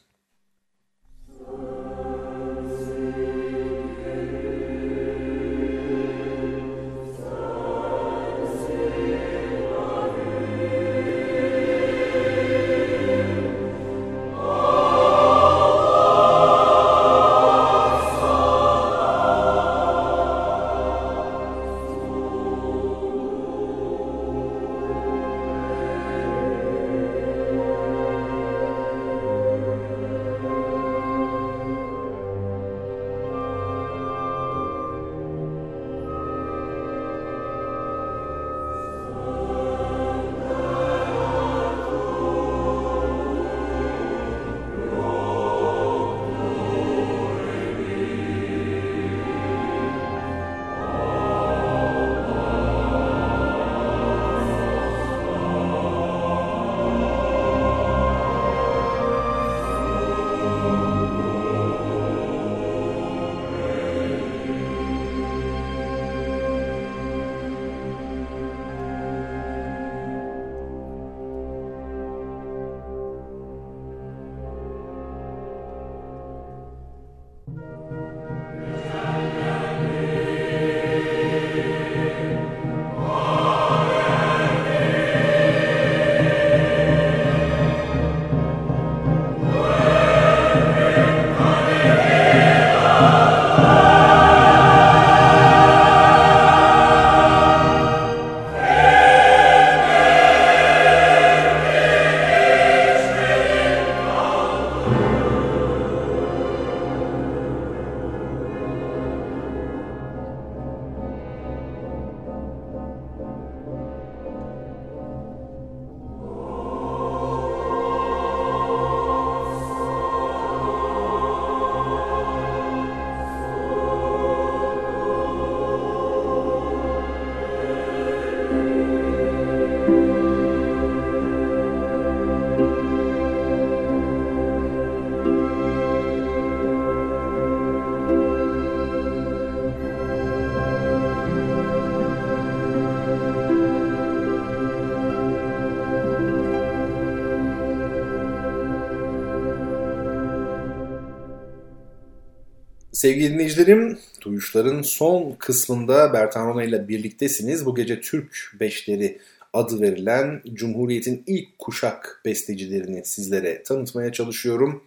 Sevgili dinleyicilerim, Duyuşların son kısmında Bertan ile birliktesiniz. Bu gece Türk Beşleri adı verilen Cumhuriyet'in ilk kuşak bestecilerini sizlere tanıtmaya çalışıyorum.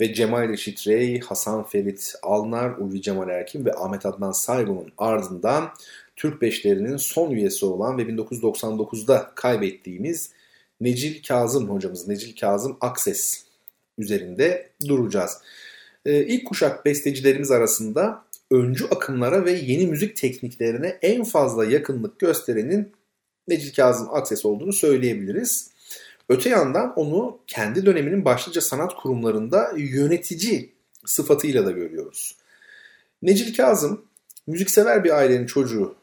Ve Cemal Reşit Rey, Hasan Ferit Alnar, Ulvi Cemal Erkin ve Ahmet Adnan Saygun'un ardından Türk Beşleri'nin son üyesi olan ve 1999'da kaybettiğimiz Necil Kazım hocamız, Necil Kazım Akses üzerinde duracağız. Ee, ilk kuşak bestecilerimiz arasında öncü akımlara ve yeni müzik tekniklerine en fazla yakınlık gösterenin Necil Kazım Akses olduğunu söyleyebiliriz. Öte yandan onu kendi döneminin başlıca sanat kurumlarında yönetici sıfatıyla da görüyoruz. Necil Kazım müziksever bir ailenin çocuğu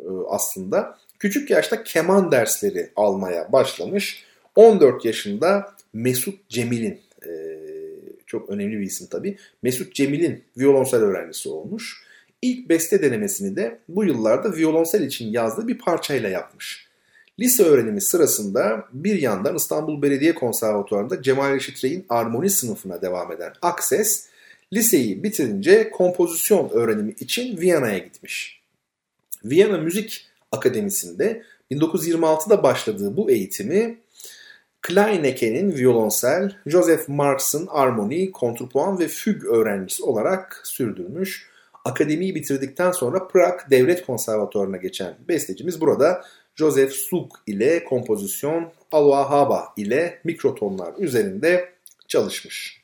e, aslında. Küçük yaşta keman dersleri almaya başlamış. 14 yaşında Mesut Cemil'in çok önemli bir isim tabii. Mesut Cemil'in violonsel öğrencisi olmuş. İlk beste denemesini de bu yıllarda violonsel için yazdığı bir parçayla yapmış. Lise öğrenimi sırasında bir yandan İstanbul Belediye Konservatuvarı'nda Cemal Reşit Rey'in armoni sınıfına devam eden Akses, liseyi bitirince kompozisyon öğrenimi için Viyana'ya gitmiş. Viyana Müzik Akademisi'nde 1926'da başladığı bu eğitimi Kleineke'nin violonsel, Joseph Marx'ın armoni, kontrpuan ve füg öğrencisi olarak sürdürmüş. Akademiyi bitirdikten sonra Prag Devlet Konservatuvarı'na geçen bestecimiz burada Joseph Suk ile kompozisyon, Aloha ile mikrotonlar üzerinde çalışmış.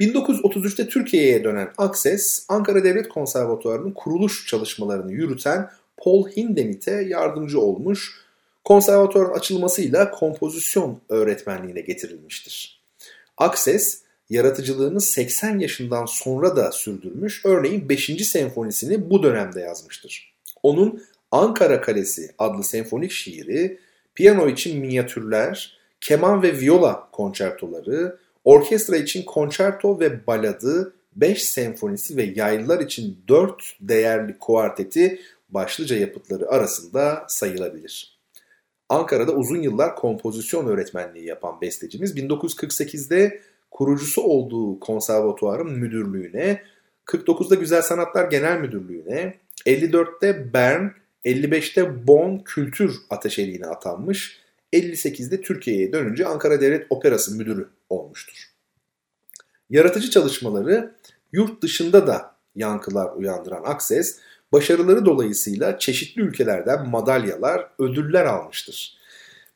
1933'te Türkiye'ye dönen Akses, Ankara Devlet Konservatuvarı'nın kuruluş çalışmalarını yürüten Paul Hindemith'e yardımcı olmuş konservatuvarın açılmasıyla kompozisyon öğretmenliğine getirilmiştir. Akses, yaratıcılığını 80 yaşından sonra da sürdürmüş, örneğin 5. senfonisini bu dönemde yazmıştır. Onun Ankara Kalesi adlı senfonik şiiri, piyano için minyatürler, keman ve viola konçertoları, orkestra için konçerto ve baladı, 5 senfonisi ve yaylılar için 4 değerli kuarteti başlıca yapıtları arasında sayılabilir. Ankara'da uzun yıllar kompozisyon öğretmenliği yapan bestecimiz 1948'de kurucusu olduğu konservatuarın müdürlüğüne, 49'da Güzel Sanatlar Genel Müdürlüğü'ne, 54'te Bern, 55'te Bonn Kültür Ateşeliğine atanmış, 58'de Türkiye'ye dönünce Ankara Devlet Operası Müdürü olmuştur. Yaratıcı çalışmaları yurt dışında da yankılar uyandıran Akses, Başarıları dolayısıyla çeşitli ülkelerden madalyalar, ödüller almıştır.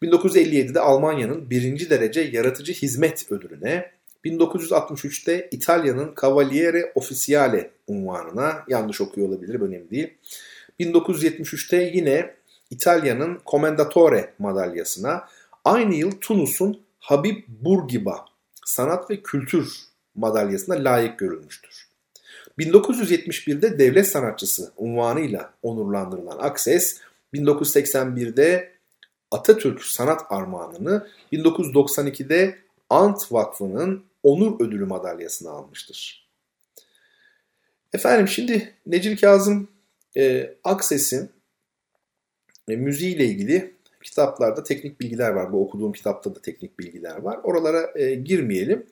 1957'de Almanya'nın birinci derece yaratıcı hizmet ödülüne, 1963'te İtalya'nın Cavaliere Officiale unvanına, yanlış okuyor olabilir önemli değil. 1973'te yine İtalya'nın Commendatore madalyasına, aynı yıl Tunus'un Habib Bourguiba sanat ve kültür madalyasına layık görülmüştür. 1971'de devlet sanatçısı unvanıyla onurlandırılan Akses, 1981'de Atatürk Sanat Armağanını, 1992'de Ant Vakfı'nın Onur Ödülü madalyasını almıştır. Efendim şimdi Necil Kazım e, Akses'in e, müziğiyle ilgili kitaplarda teknik bilgiler var. Bu okuduğum kitapta da teknik bilgiler var. Oralara e, girmeyelim.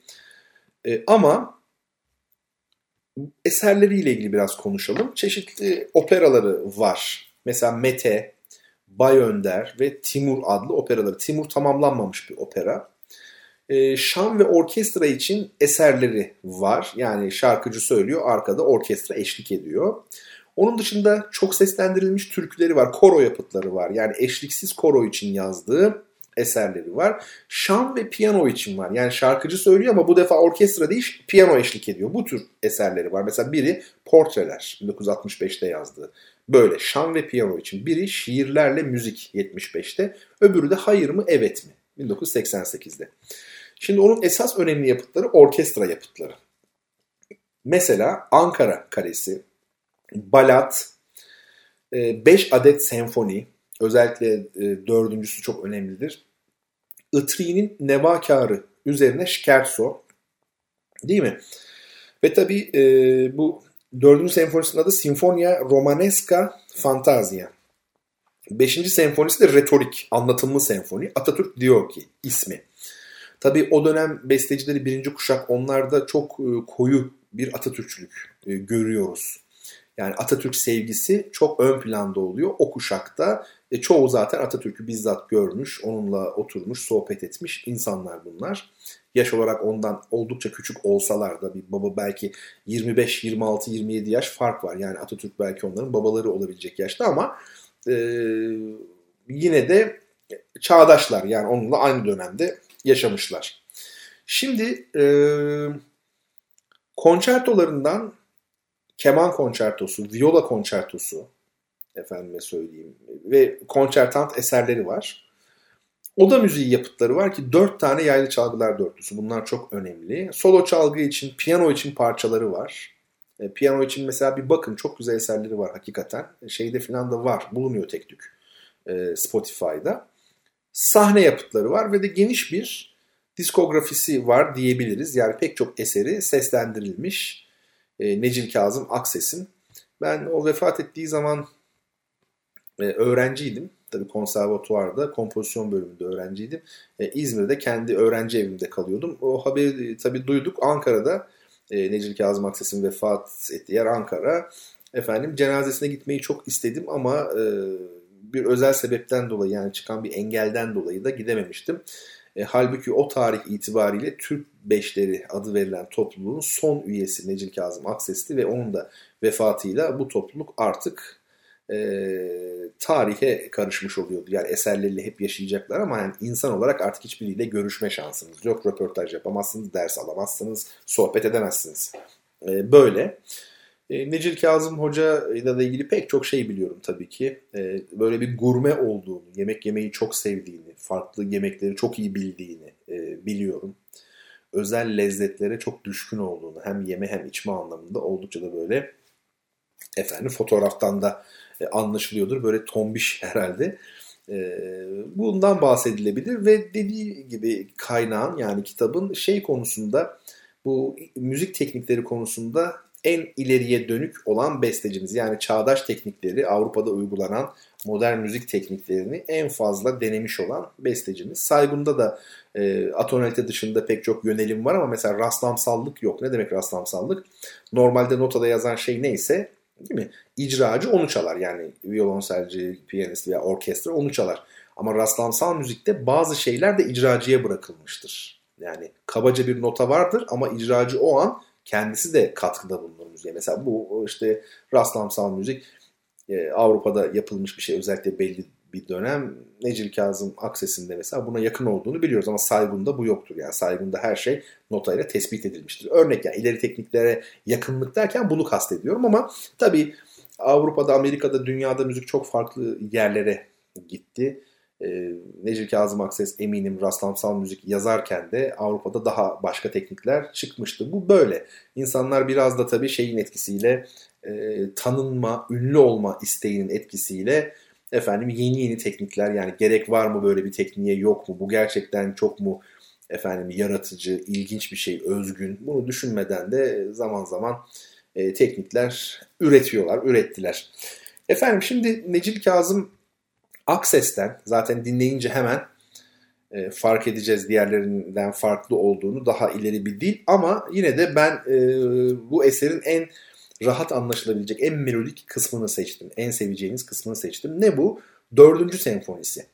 E, ama eserleriyle ilgili biraz konuşalım. Çeşitli operaları var. Mesela Mete, Bay Önder ve Timur adlı operaları. Timur tamamlanmamış bir opera. E, şan ve orkestra için eserleri var. Yani şarkıcı söylüyor, arkada orkestra eşlik ediyor. Onun dışında çok seslendirilmiş türküleri var, koro yapıtları var. Yani eşliksiz koro için yazdığı eserleri var. Şan ve piyano için var. Yani şarkıcı söylüyor ama bu defa orkestra değil piyano eşlik ediyor. Bu tür eserleri var. Mesela biri Portreler 1965'te yazdığı. Böyle şan ve piyano için. Biri şiirlerle müzik 75'te. Öbürü de hayır mı evet mi 1988'de. Şimdi onun esas önemli yapıtları orkestra yapıtları. Mesela Ankara Kalesi, Balat, 5 e, adet senfoni, Özellikle e, dördüncüsü çok önemlidir. Itri'nin Nevakarı üzerine Scherzo değil mi? Ve tabi e, bu dördüncü senfonisinin adı Sinfonia Romanesca Fantazia. Beşinci senfonisi de retorik, anlatımlı senfoni. Atatürk diyor ki ismi. Tabi o dönem bestecileri birinci kuşak onlar da çok e, koyu bir Atatürkçülük e, görüyoruz. Yani Atatürk sevgisi çok ön planda oluyor o kuşakta. E, çoğu zaten Atatürk'ü bizzat görmüş, onunla oturmuş, sohbet etmiş insanlar bunlar. Yaş olarak ondan oldukça küçük olsalar da bir baba belki 25, 26, 27 yaş fark var. Yani Atatürk belki onların babaları olabilecek yaşta ama e, yine de çağdaşlar yani onunla aynı dönemde yaşamışlar. Şimdi e, konçertolarından keman konçertosu, viola konçertosu efendime söyleyeyim ve konçertant eserleri var. Oda müziği yapıtları var ki dört tane yaylı çalgılar dörtlüsü. Bunlar çok önemli. Solo çalgı için, piyano için parçaları var. E, piyano için mesela bir bakın çok güzel eserleri var hakikaten. E, şeyde falan da var, bulunuyor tek tük e, Spotify'da. Sahne yapıtları var ve de geniş bir diskografisi var diyebiliriz. Yani pek çok eseri seslendirilmiş. E, Necil Kazım Akses'in. Ben o vefat ettiği zaman e, öğrenciydim. Tabii konservatuvarda kompozisyon bölümünde öğrenciydim. E, İzmir'de kendi öğrenci evimde kalıyordum. O haberi e, tabii duyduk. Ankara'da Necil Kazım Akses'in vefat ettiği yer Ankara. Efendim cenazesine gitmeyi çok istedim ama bir özel sebepten dolayı yani çıkan bir engelden dolayı da gidememiştim. Halbuki o tarih itibariyle Türk Beşleri adı verilen topluluğun son üyesi Necil Kazım Akses'ti ve onun da vefatıyla bu topluluk artık e, tarihe karışmış oluyordu. Yani eserleriyle hep yaşayacaklar ama yani insan olarak artık hiçbiriyle görüşme şansınız yok. Röportaj yapamazsınız, ders alamazsınız, sohbet edemezsiniz. E, böyle. E, Necil Kazım Hoca ile ilgili pek çok şey biliyorum tabii ki. E, böyle bir gurme olduğunu, yemek yemeyi çok sevdiğini, farklı yemekleri çok iyi bildiğini e, biliyorum. Özel lezzetlere çok düşkün olduğunu hem yeme hem içme anlamında oldukça da böyle efendim fotoğraftan da e, anlaşılıyordur. Böyle tombiş herhalde. E, bundan bahsedilebilir ve dediği gibi kaynağın yani kitabın şey konusunda bu müzik teknikleri konusunda en ileriye dönük olan bestecimiz. Yani çağdaş teknikleri Avrupa'da uygulanan modern müzik tekniklerini en fazla denemiş olan bestecimiz. Saygun'da da e, atonalite dışında pek çok yönelim var ama mesela rastlamsallık yok. Ne demek rastlamsallık? Normalde notada yazan şey neyse değil mi? İcracı onu çalar. Yani violonselci, piyanist veya orkestra onu çalar. Ama rastlamsal müzikte bazı şeyler de icracıya bırakılmıştır. Yani kabaca bir nota vardır ama icracı o an kendisi de katkıda bulunur müziğe. Mesela bu işte rastlamsal müzik e, Avrupa'da yapılmış bir şey özellikle belli bir dönem Necil Kazım Akses'inde mesela buna yakın olduğunu biliyoruz ama Saygun'da bu yoktur. Yani Saygun'da her şey notayla tespit edilmiştir. Örnek yani ileri tekniklere yakınlık derken bunu kastediyorum ama tabii Avrupa'da, Amerika'da, dünyada müzik çok farklı yerlere gitti. E, Necil Kazım Akses eminim rastlamsal müzik yazarken de Avrupa'da daha başka teknikler çıkmıştı. Bu böyle. İnsanlar biraz da tabii şeyin etkisiyle e, tanınma, ünlü olma isteğinin etkisiyle efendim yeni yeni teknikler yani gerek var mı böyle bir tekniğe yok mu? Bu gerçekten çok mu efendim yaratıcı, ilginç bir şey, özgün. Bunu düşünmeden de zaman zaman e, teknikler üretiyorlar, ürettiler. Efendim şimdi Necil Kazım Akses'ten zaten dinleyince hemen e, fark edeceğiz diğerlerinden farklı olduğunu daha ileri bir dil ama yine de ben e, bu eserin en rahat anlaşılabilecek en melodik kısmını seçtim. En seveceğiniz kısmını seçtim. Ne bu? Dördüncü senfonisi.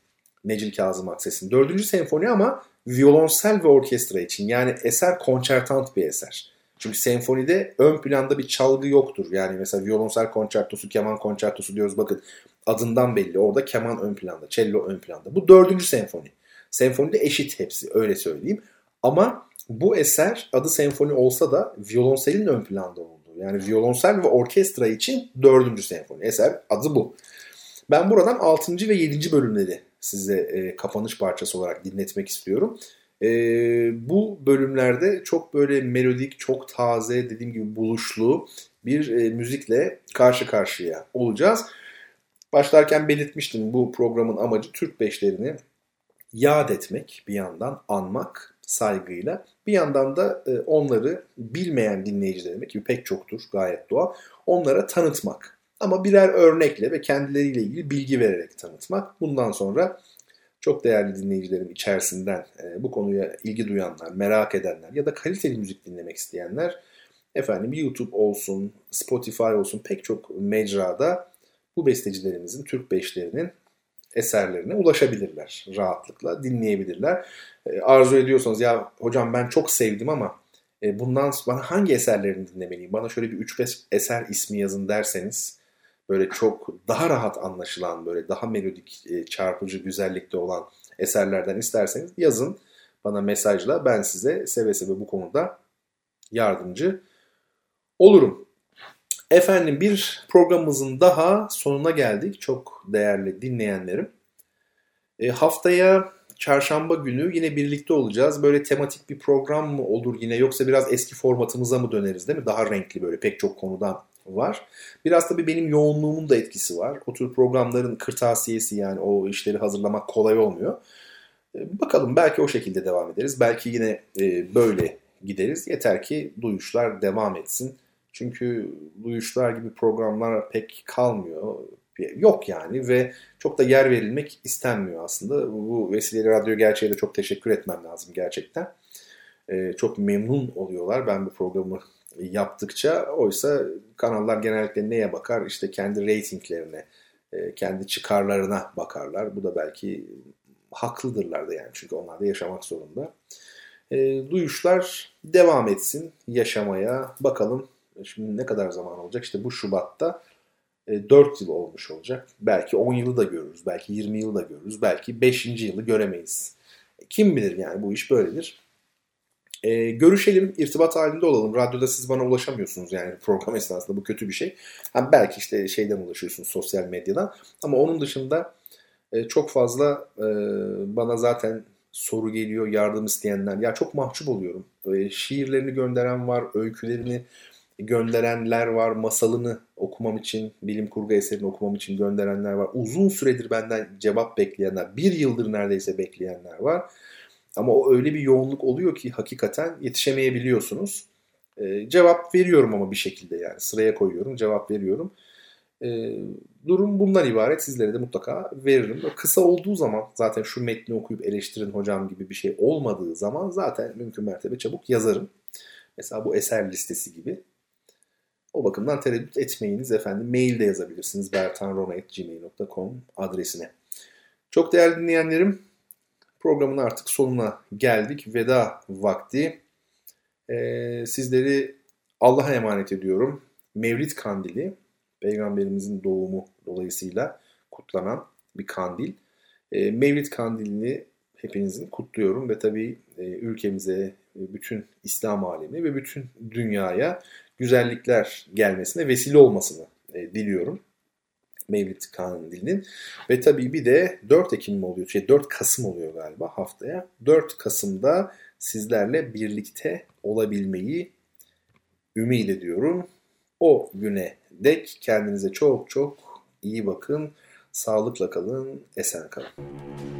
Necil Kazım Akses'in. Dördüncü senfoni ama violonsel ve orkestra için. Yani eser konçertant bir eser. Çünkü senfonide ön planda bir çalgı yoktur. Yani mesela violonsel konçertosu, keman konçertosu diyoruz. Bakın adından belli. Orada keman ön planda, cello ön planda. Bu dördüncü senfoni. Senfonide eşit hepsi öyle söyleyeyim. Ama bu eser adı senfoni olsa da violonselin ön planda olduğu. Yani violonsel ve orkestra için dördüncü senfoni. Eser adı bu. Ben buradan altıncı ve yedinci bölümleri size e, kapanış parçası olarak dinletmek istiyorum. E, bu bölümlerde çok böyle melodik, çok taze, dediğim gibi buluşlu bir e, müzikle karşı karşıya olacağız. Başlarken belirtmiştim bu programın amacı Türk beşlerini yad etmek bir yandan, anmak saygıyla. Bir yandan da e, onları bilmeyen dinleyicilerime ki pek çoktur gayet doğal onlara tanıtmak. Ama birer örnekle ve kendileriyle ilgili bilgi vererek tanıtmak. Bundan sonra çok değerli dinleyicilerim içerisinden e, bu konuya ilgi duyanlar, merak edenler ya da kaliteli müzik dinlemek isteyenler efendim YouTube olsun, Spotify olsun pek çok mecrada bu bestecilerimizin, Türk beşlerinin eserlerine ulaşabilirler rahatlıkla, dinleyebilirler. E, arzu ediyorsanız ya hocam ben çok sevdim ama e, bundan bana hangi eserlerini dinlemeliyim? Bana şöyle bir 3-5 eser ismi yazın derseniz böyle çok daha rahat anlaşılan, böyle daha melodik, e, çarpıcı güzellikte olan eserlerden isterseniz yazın bana mesajla. Ben size seve seve bu konuda yardımcı olurum. Efendim bir programımızın daha sonuna geldik. Çok değerli dinleyenlerim. E, haftaya çarşamba günü yine birlikte olacağız. Böyle tematik bir program mı olur yine yoksa biraz eski formatımıza mı döneriz değil mi? Daha renkli böyle pek çok konuda var. Biraz tabii benim yoğunluğumun da etkisi var. O tür programların kırtasiyesi yani o işleri hazırlamak kolay olmuyor. E, bakalım belki o şekilde devam ederiz. Belki yine e, böyle gideriz. Yeter ki duyuşlar devam etsin. Çünkü duyuşlar gibi programlar pek kalmıyor. Yok yani ve çok da yer verilmek istenmiyor aslında. Bu vesileyle Radyo Gerçeğe de çok teşekkür etmem lazım gerçekten. Ee, çok memnun oluyorlar ben bu programı yaptıkça. Oysa kanallar genellikle neye bakar? İşte kendi reytinglerine, e, kendi çıkarlarına bakarlar. Bu da belki haklıdırlar da yani çünkü onlar da yaşamak zorunda. E, duyuşlar devam etsin yaşamaya. Bakalım Şimdi ne kadar zaman olacak? İşte bu Şubat'ta e, 4 yıl olmuş olacak. Belki 10 yılı da görürüz. Belki 20 yılı da görürüz. Belki 5. yılı göremeyiz. E, kim bilir yani bu iş böyledir. E, görüşelim, irtibat halinde olalım. Radyoda siz bana ulaşamıyorsunuz yani program esnasında bu kötü bir şey. Yani belki işte şeyden ulaşıyorsunuz sosyal medyadan. Ama onun dışında e, çok fazla e, bana zaten soru geliyor, yardım isteyenler. Ya çok mahcup oluyorum. E, şiirlerini gönderen var, öykülerini gönderenler var. Masalını okumam için, bilim kurgu eserini okumam için gönderenler var. Uzun süredir benden cevap bekleyenler, bir yıldır neredeyse bekleyenler var. Ama o öyle bir yoğunluk oluyor ki hakikaten yetişemeyebiliyorsunuz. Ee, cevap veriyorum ama bir şekilde yani sıraya koyuyorum, cevap veriyorum. Ee, durum bundan ibaret. Sizlere de mutlaka veririm. Kısa olduğu zaman zaten şu metni okuyup eleştirin hocam gibi bir şey olmadığı zaman zaten mümkün mertebe çabuk yazarım. Mesela bu eser listesi gibi. O bakımdan tereddüt etmeyiniz efendim. Mail de yazabilirsiniz bertanrona.gmail.com adresine. Çok değerli dinleyenlerim programın artık sonuna geldik. Veda vakti. Ee, sizleri Allah'a emanet ediyorum. Mevlid Kandili, Peygamberimizin doğumu dolayısıyla kutlanan bir kandil. Ee, Mevlid Kandilini hepinizin kutluyorum ve tabii e, ülkemize, bütün İslam alemi ve bütün dünyaya güzellikler gelmesine vesile olmasını e, diliyorum. Mevlid Kandili'nin. Ve tabii bir de 4 Ekim mi oluyor? Şey 4 Kasım oluyor galiba haftaya. 4 Kasım'da sizlerle birlikte olabilmeyi ümit ediyorum. O güne dek kendinize çok çok iyi bakın. Sağlıkla kalın, esen kalın.